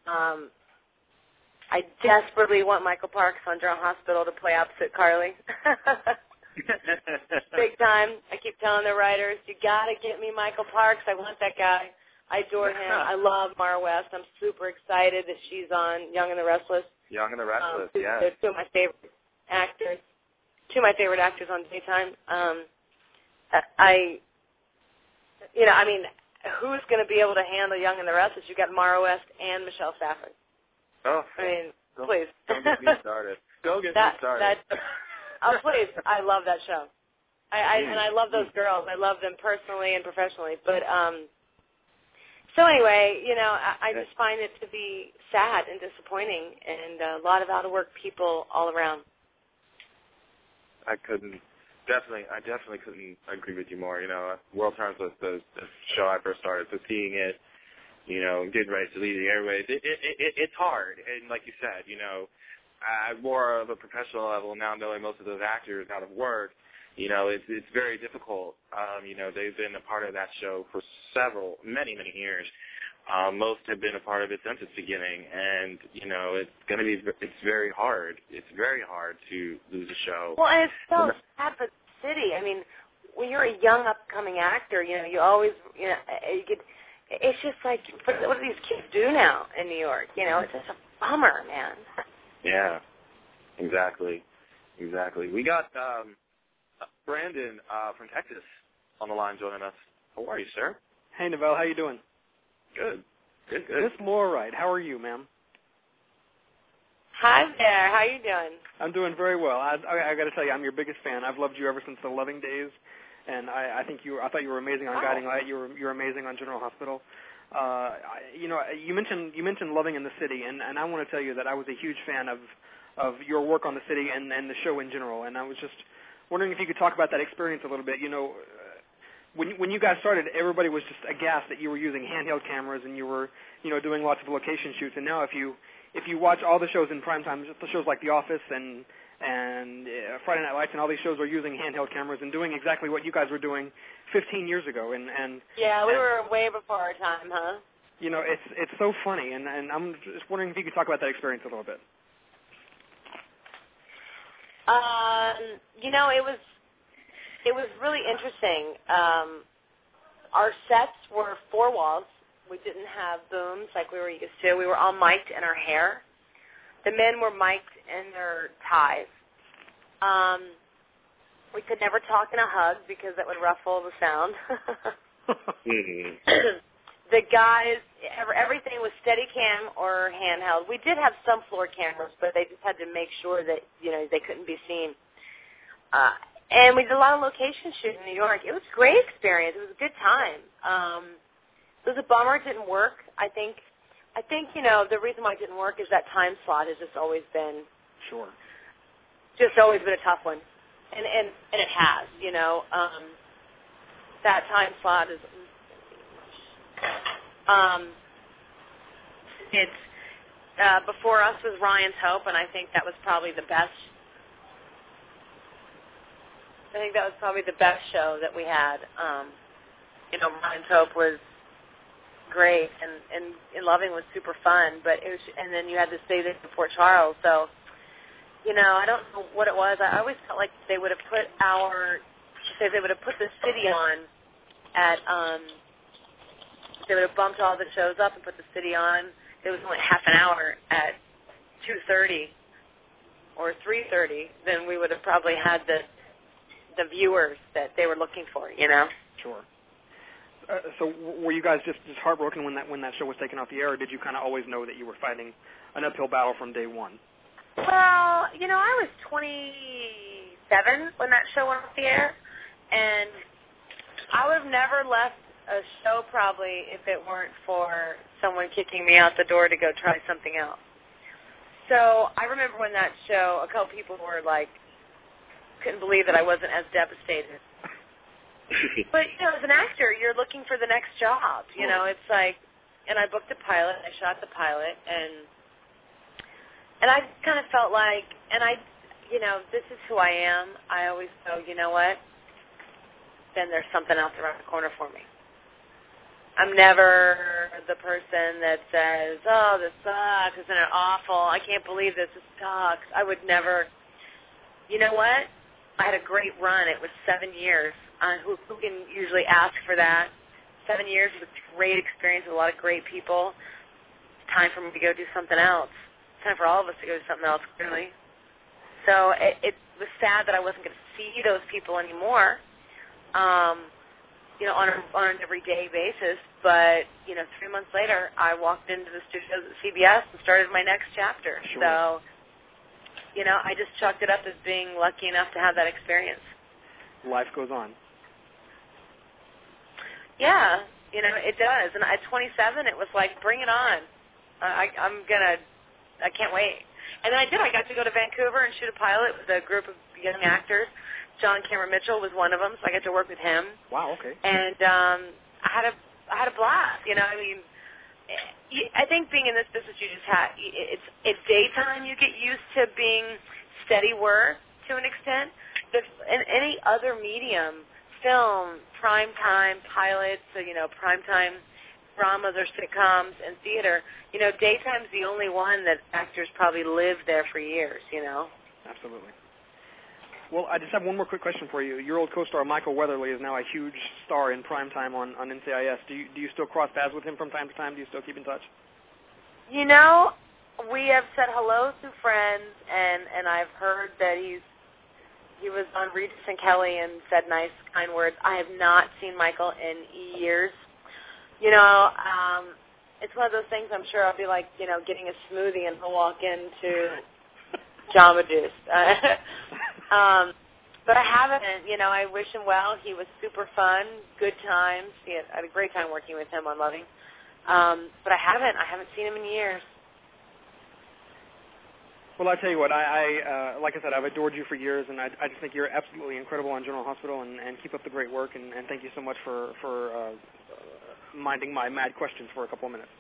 Um, I desperately want Michael Parks on General Hospital to play opposite Carly. [laughs] Big time. I keep telling the writers, you got to get me Michael Parks. I want that guy. I adore him. I love Maura West. I'm super excited that she's on Young and the Restless. Young and the Um, Restless, yeah. They're two of my favorite actors. Two of my favorite actors on daytime. Um, I, you know, I mean, who's going to be able to handle Young and the Restless? You got Maura West and Michelle Stafford. Oh, I mean, don't, please. don't get me started. Don't get that, me started. That, oh, please. I love that show. I, I Mm. and I love those girls. I love them personally and professionally. But um so anyway, you know, I, I just find it to be sad and disappointing and a lot of out of work people all around. I couldn't definitely I definitely couldn't agree with you more. You know, World Turns was the, the show I first started, so seeing it, you know, getting ready to leave the airways, it, it, it it's hard. And like you said, you know, at more of a professional level now, knowing most of those actors out of work, you know, it's it's very difficult. Um, you know, they've been a part of that show for several, many, many years. Um, most have been a part of it since its beginning, and you know, it's going to be it's very hard. It's very hard to lose a show. Well, and it's so sad for the city. I mean, when you're a young upcoming actor, you know, you always, you know, you could. It's just like, what do these kids do now in New York? You know, it's just a bummer, man. Yeah, exactly, exactly. We got um, Brandon uh, from Texas on the line joining us. How are you, sir? Hey, Neville, how you doing? Good. Good, good. Miss Laura how are you, ma'am? Hi there. How you doing? I'm doing very well. I, I, I got to tell you, I'm your biggest fan. I've loved you ever since the Loving days, and I, I think you. Were, I thought you were amazing on Oh. Guiding Light. You were you're amazing on General Hospital. Uh, I, you know, you mentioned you mentioned Loving in the City, and and I want to tell you that I was a huge fan of of your work on the city and and the show in general. And I was just wondering if you could talk about that experience a little bit. You know, uh, when when you guys started, everybody was just aghast that you were using handheld cameras and you were you know doing lots of location shoots. And now if you if you watch all the shows in prime time, just the shows like The Office and and uh, Friday Night Lights and all these shows are using handheld cameras and doing exactly what you guys were doing 15 years ago. And and Yeah, we were way before our time, huh? you know it's it's so funny. And and I'm just wondering if you could talk about that experience a little bit. Um, you know, it was it was really interesting. Um, our sets were four walls. We didn't have booms like we were used to. We were all mic'd in our hair. The men were mic'd in their ties. Um, we could never talk in a hug because that would ruffle the sound. Mm-hmm. [laughs] the guys, everything was steady cam or handheld. We did have some floor cameras, but they just had to make sure that you know they couldn't be seen. Uh, and we did a lot of location shooting in New York. It was a great experience. It was a good time. Um, it was a bummer it didn't work. I think, I think you know the reason why it didn't work is that time slot has just always been Sure. just always been a tough one, and and and it has. You know, um, that time slot is. Um, it's uh, before us was Ryan's Hope, and I think that was probably the best. I think that was probably the best show that we had. Um, you know, Ryan's Hope was great, and and, and Loving was super fun. But it was, and then you had to stay there in Port Charles, so you know, I don't know what it was. I always felt like they would have put our, say they would have put the city on at, um, they would have bumped all the shows up and put the city on. It was only half an hour at 2:30 or 3:30. Then we would have probably had the the viewers that they were looking for. You know. Sure. Uh, so were you guys just just heartbroken when that when that show was taken off the air, or did you kind of always know that you were fighting an uphill battle from day one? Well, you know, I was 27 when that show went off the air, and I would have never left a show probably if it weren't for someone kicking me out the door to go try something else. So I remember when that show, a couple people were like, couldn't believe that I wasn't as devastated. [laughs] But you know, as an actor, you're looking for the next job. You know, it's like, and I booked a pilot. I shot the pilot, and and I kind of felt like, and I, you know, this is who I am. I always go, you know what? Then there's something else around the corner for me. I'm never the person that says, "Oh, this sucks. Isn't it awful? I can't believe this. This sucks." I would never. You know what? I had a great run. It was seven years. Uh, who, who can usually ask for that? Seven years was a great experience with a lot of great people. It's time for me to go do something else. It's time for all of us to go do something else, clearly. So it, it was sad that I wasn't going to see those people anymore. Um, you know, on, a, on an everyday basis. But you know, three months later, I walked into the studios at CBS and started my next chapter. Sure. So, you know, I just chalked it up as being lucky enough to have that experience. Life goes on. Yeah, you know, it does. And at 27, it was like, bring it on. I, I'm gonna, I can't wait. And then I did. I got to go to Vancouver and shoot a pilot with a group of young actors. John Cameron Mitchell was one of them, so I got to work with him. Wow. Okay. and um I had a I had a blast. You know, I mean, I think being in this business, you just have it's it's daytime. You get used to being steady work to an extent. But in any other medium, film, prime time, pilots, so, you know, prime time dramas or sitcoms, and theater, you know, daytime's the only one that actors probably live there for years. You know. Absolutely. Well, I just have one more quick question for you. Your old co-star Michael Weatherly is now a huge star in primetime on on NCIS. Do you do you still cross paths with him from time to time? Do you still keep in touch? You know, we have said hello through friends, and and I've heard that he's he was on Regis and Kelly and said nice, kind words. I have not seen Michael in years. You know, um, it's one of those things. I'm sure I'll be like, you know, getting a smoothie and he'll walk into Jamba Juice. [laughs] um, but I haven't. You know, I wish him well. He was super fun, good times. He had, I had a great time working with him on Loving. Um, but I haven't. I haven't seen him in years. Well, I tell you what, I, I uh, like I said, I've adored you for years, and I, I just think you're absolutely incredible on General Hospital, and, and keep up the great work, and, and thank you so much for for uh, minding my mad questions for a couple of minutes.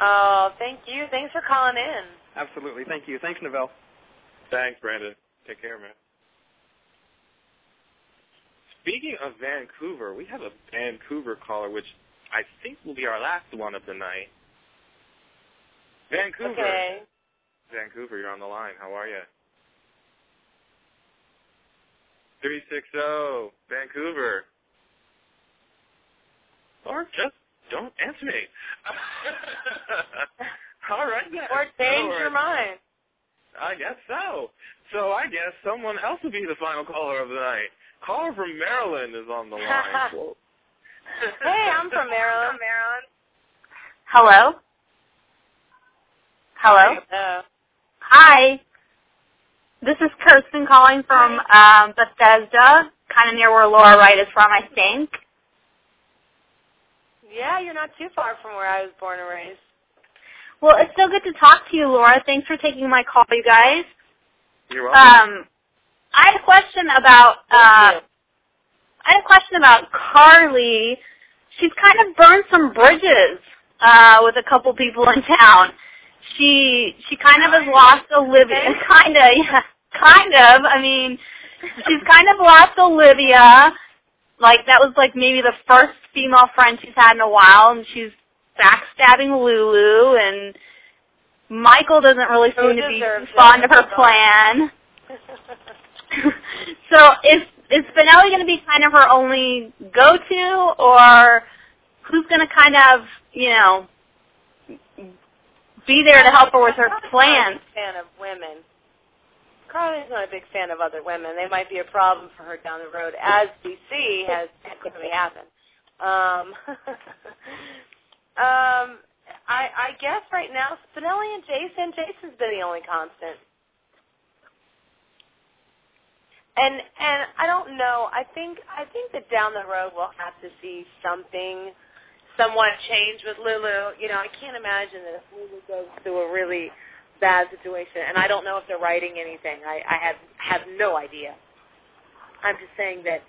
Oh, thank you. Thanks for calling in. Absolutely, thank you. Thanks, Neville. Thanks, Brandon. Take care, man. Speaking of Vancouver, we have a Vancouver caller, which I think will be our last one of the night. Vancouver. Okay. Vancouver, you're on the line. How are you? 360, Vancouver. Or just don't answer me. [laughs] All right then. Or change your mind. I guess so. So I guess someone else will be the final caller of the night. Caller from Maryland is on the line. [laughs] Hey, I'm from [laughs] Maryland. Maryland. Hello? Hello? Uh, Hi. This is Kirsten calling from um, Bethesda, kind of near where Laura Wright is from, I think. yeah, you're not too far from where I was born and raised. Well, it's so good to talk to you, Laura. Thanks for taking my call, you guys. You're welcome. Um, I had a question about uh, I had a question about Carly. She's kind of burned some bridges uh, with a couple people in town. She she kind of has lost Olivia. Kind of, yeah, kind of. I mean, she's kind of lost Olivia. Like that was like maybe the first female friend she's had in a while, and she's backstabbing Lulu. And Michael doesn't really seem to be fond of her plan. [laughs] [laughs] so is is Spinelli going to be kind of her only go-to, or who's going to kind of you know be there to help her with her plans? A fan of women. Carly's not a big fan of other women. They might be a problem for her down the road, as we see has typically happened. Um, [laughs] um, I, I guess right now Spinelli and Jason. Jason's been the only constant. And and I don't know. I think I think that down the road we'll have to see something somewhat change with Lulu. You know, I can't imagine that if Lulu goes through a really bad situation, and I don't know if they're writing anything. I, I have have no idea. I'm just saying that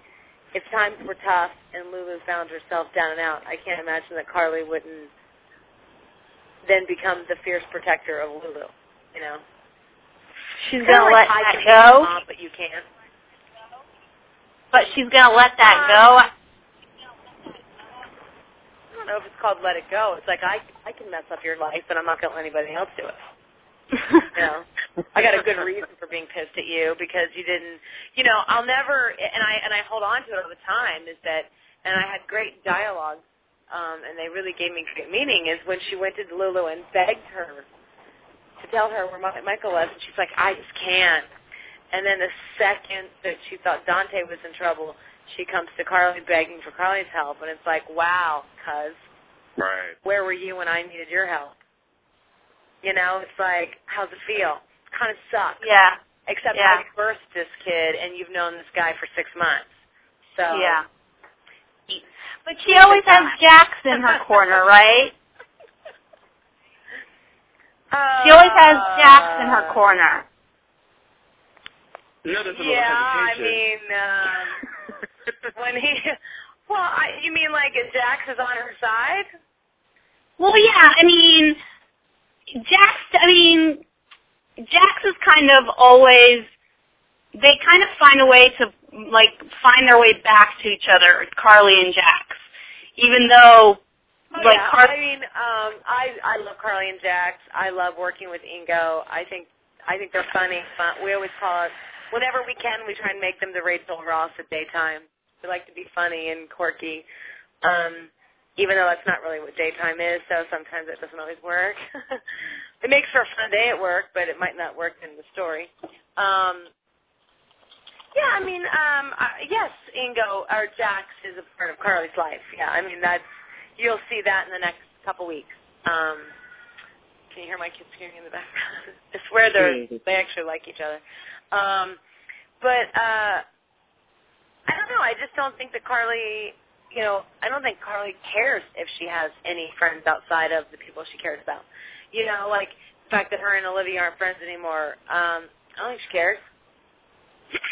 if times were tough and Lulu found herself down and out, I can't imagine that Carly wouldn't then become the fierce protector of Lulu. You know, She's Kinda to like let I that go, mom, but you can't. but she's going to let that uh, go. I don't know if it's called let it go. It's like I I can mess up your life, but I'm not going to let anybody else do it. [laughs] You know, I got a good reason for being pissed at you because you didn't. You know, I'll never, and I and I hold on to it all the time. Is that, and I had great dialogue, um, and they really gave me great meaning. Is when she went to Lulu and begged her to tell her where Mi- Michael was, and she's like, I just can't. And then the second that she thought Dante was in trouble, she comes to Carly begging for Carly's help, and it's like, wow, cuz Right. where were you when I needed your help? You know, it's like, how's it feel? It kind of sucks. Yeah. Except Yeah. I birthed this kid, and you've known this guy for six months. So Yeah. But she always has Jax in her [laughs] corner, right? She always has Jax in her corner. Notice a little Yeah, I mean, um, when he, [laughs] well, I, you mean like Jax is on her side? Well, yeah, I mean, Jax, I mean, Jax is kind of always, they kind of find a way to, like, find their way back to each other, Carly and Jax. Even though, Oh, like, yeah. Car- I mean, um, I I love Carly and Jax. I love working with Ingo. I think I think they're funny. Fun. We always call it whenever we can, we try and make them the Rachel Ross of daytime. We like to be funny and quirky, um, even though that's not really what daytime is. So sometimes it doesn't always work. [laughs] it makes for a fun day at work, but it might not work in the story. Um, yeah, I mean, um, uh, yes, Ingo or Jax is a part of Carly's life. Yeah, I mean that's you'll see that in the next couple weeks. Um, can you hear my kids screaming in the background? [laughs] I swear they they actually like each other. Um, but uh, I don't know. I just don't think that Carly, you know, I don't think Carly cares if she has any friends outside of the people she cares about. You know, like the fact that her and Olivia aren't friends anymore. Um, I don't think she cares.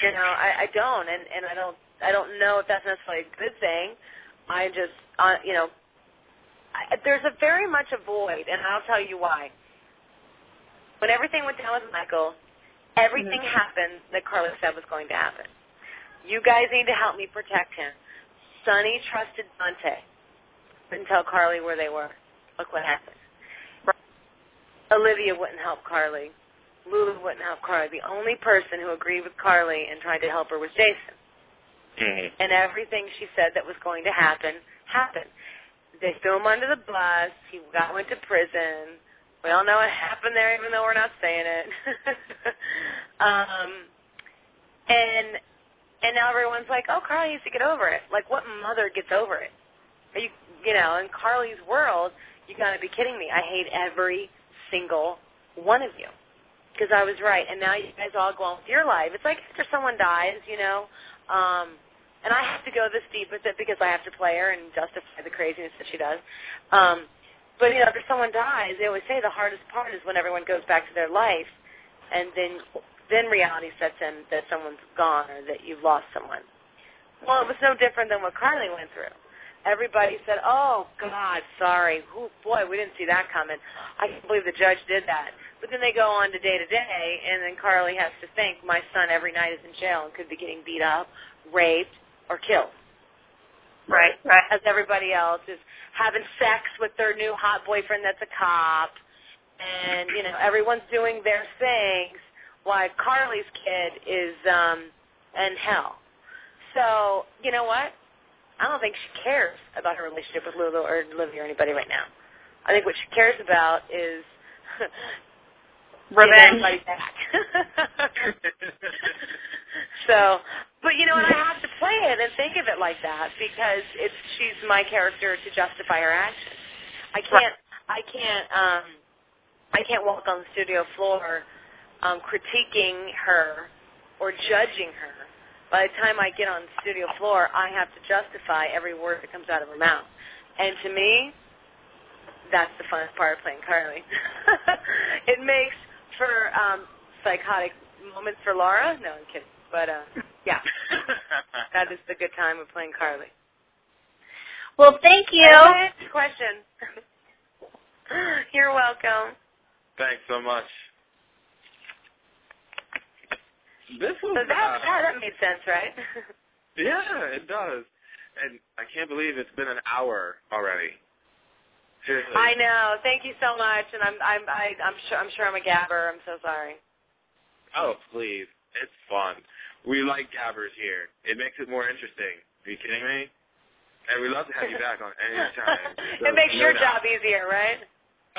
You know, I, I don't, and and I don't, I don't know if that's necessarily a good thing. I just, uh, you know, I, there's a very much a void, and I'll tell you why. When everything went down with Michael, everything mm-hmm. happened that Carly said was going to happen. You guys need to help me protect him. Sonny trusted Dante. Didn't tell Carly where they were. Look what happened. Olivia wouldn't help Carly. Lulu wouldn't help Carly. The only person who agreed with Carly and tried to help her was Jason. Mm-hmm. And everything she said that was going to happen happened. They threw him under the bus. He got went to prison. We all know what happened there, even though we're not saying it. [laughs] um, and and now everyone's like, "Oh, Carly needs to get over it." Like, what mother gets over it? Are you, you know, in Carly's world, you got to be kidding me. I hate every single one of you because I was right, and now you guys all go on with your life. It's like after someone dies, you know, um, and I have to go this deep with it because I have to play her and justify the craziness that she does. Um, but you know, after someone dies, they always say the hardest part is when everyone goes back to their life, and then then reality sets in that someone's gone or that you've lost someone. Well, it was no different than what Carly went through. Everybody said, "Oh God, sorry. Ooh, boy, we didn't see that coming. I can't believe the judge did that." But then they go on to day to day, and then Carly has to think, my son every night is in jail and could be getting beat up, raped, or killed. Right, right. As everybody else is having sex with their new hot boyfriend that's a cop, and you know everyone's doing their things, while Carly's kid is um in hell. So you know what? I don't think she cares about her relationship with Lulu or Olivia or anybody right now. I think what she cares about is [laughs] revenge back. [laughs] so, but you know, and I have to play it and think of it like that because it's she's my character to justify her actions. I can't, I can't, um, I can't walk on the studio floor um, critiquing her or judging her. By the time I get on the studio floor, I have to justify every word that comes out of her mouth. And to me, that's the funnest part of playing Carly. [laughs] it makes for um, psychotic moments for Laura. No, I'm kidding. But uh, yeah, [laughs] that is the good time of playing Carly. Well, thank you. Next question. [laughs] You're welcome. Thanks so much. This was so that, uh, that that made sense, right? [laughs] yeah, it does. And I can't believe it's been an hour already. Seriously. I know. Thank you so much, and I'm I'm I, I'm sure I'm sure I'm a gabber. I'm so sorry. Oh please, it's fun. We like gabbers here. It makes it more interesting. Are you kidding me? And we love to have you back on any [laughs] time. it makes no your doubt. job easier, right?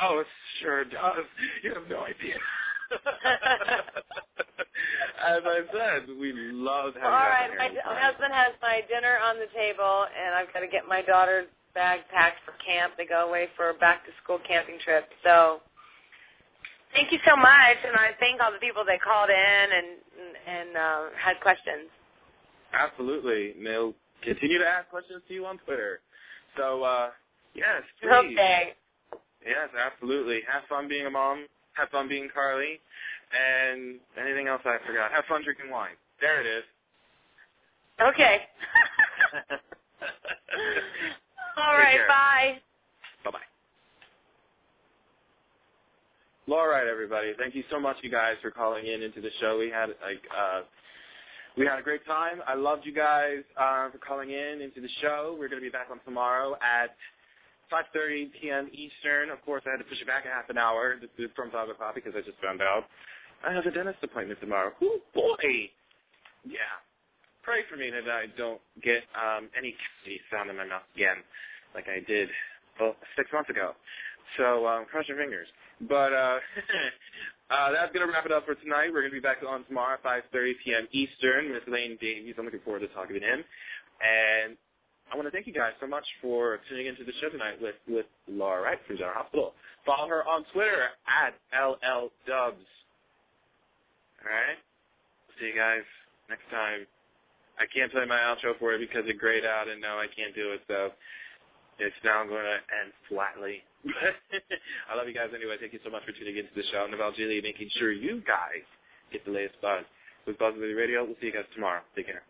Oh, it sure does. You have no idea. [laughs] As I said, we love having All right, my, my husband has my dinner on the table, and I've got to get my daughter's bag packed for camp. They go away for a back to school camping trip. So thank you so much, and I thank all the people that called in and and uh, had questions. Absolutely, and they'll continue to ask questions to you on Twitter. So uh, yes, please. Okay. Yes, absolutely. Have fun being a mom. Have fun being Carly. And anything else I forgot. Have fun drinking wine. There it is. Okay. [laughs] All right, bye. Bye-bye. Well, all right, everybody. Thank you so much, you guys, for calling in into the show. We had like uh, we had a great time. I loved you guys uh, for calling in into the show. We're going to be back on tomorrow at 5:30 p.m. Eastern. Of course, I had to push it back a half an hour from five o'clock because I just found out I have a dentist appointment tomorrow. Oh boy! yeah, pray for me that I don't get um, any cavity found in my mouth again, like I did well six months ago. So um, cross your fingers. But uh, [laughs] uh, that's gonna wrap it up for tonight. We're gonna be back on tomorrow at 5:30 p.m. Eastern. Miss Lane Davies. I'm looking forward to talking to him. And I want to thank you guys so much for tuning into the show tonight with with Laura Wright from General Hospital. Follow her on Twitter at LLDubs. All right. See you guys next time. I can't play my outro for it because it grayed out, and no, I can't do it. So it's now going to end flatly. [laughs] I love you guys anyway. Thank you so much for tuning into the show. Novell G. Lee making sure you guys get the latest buzz with Buzzworthy Radio. We'll see you guys tomorrow. Take care.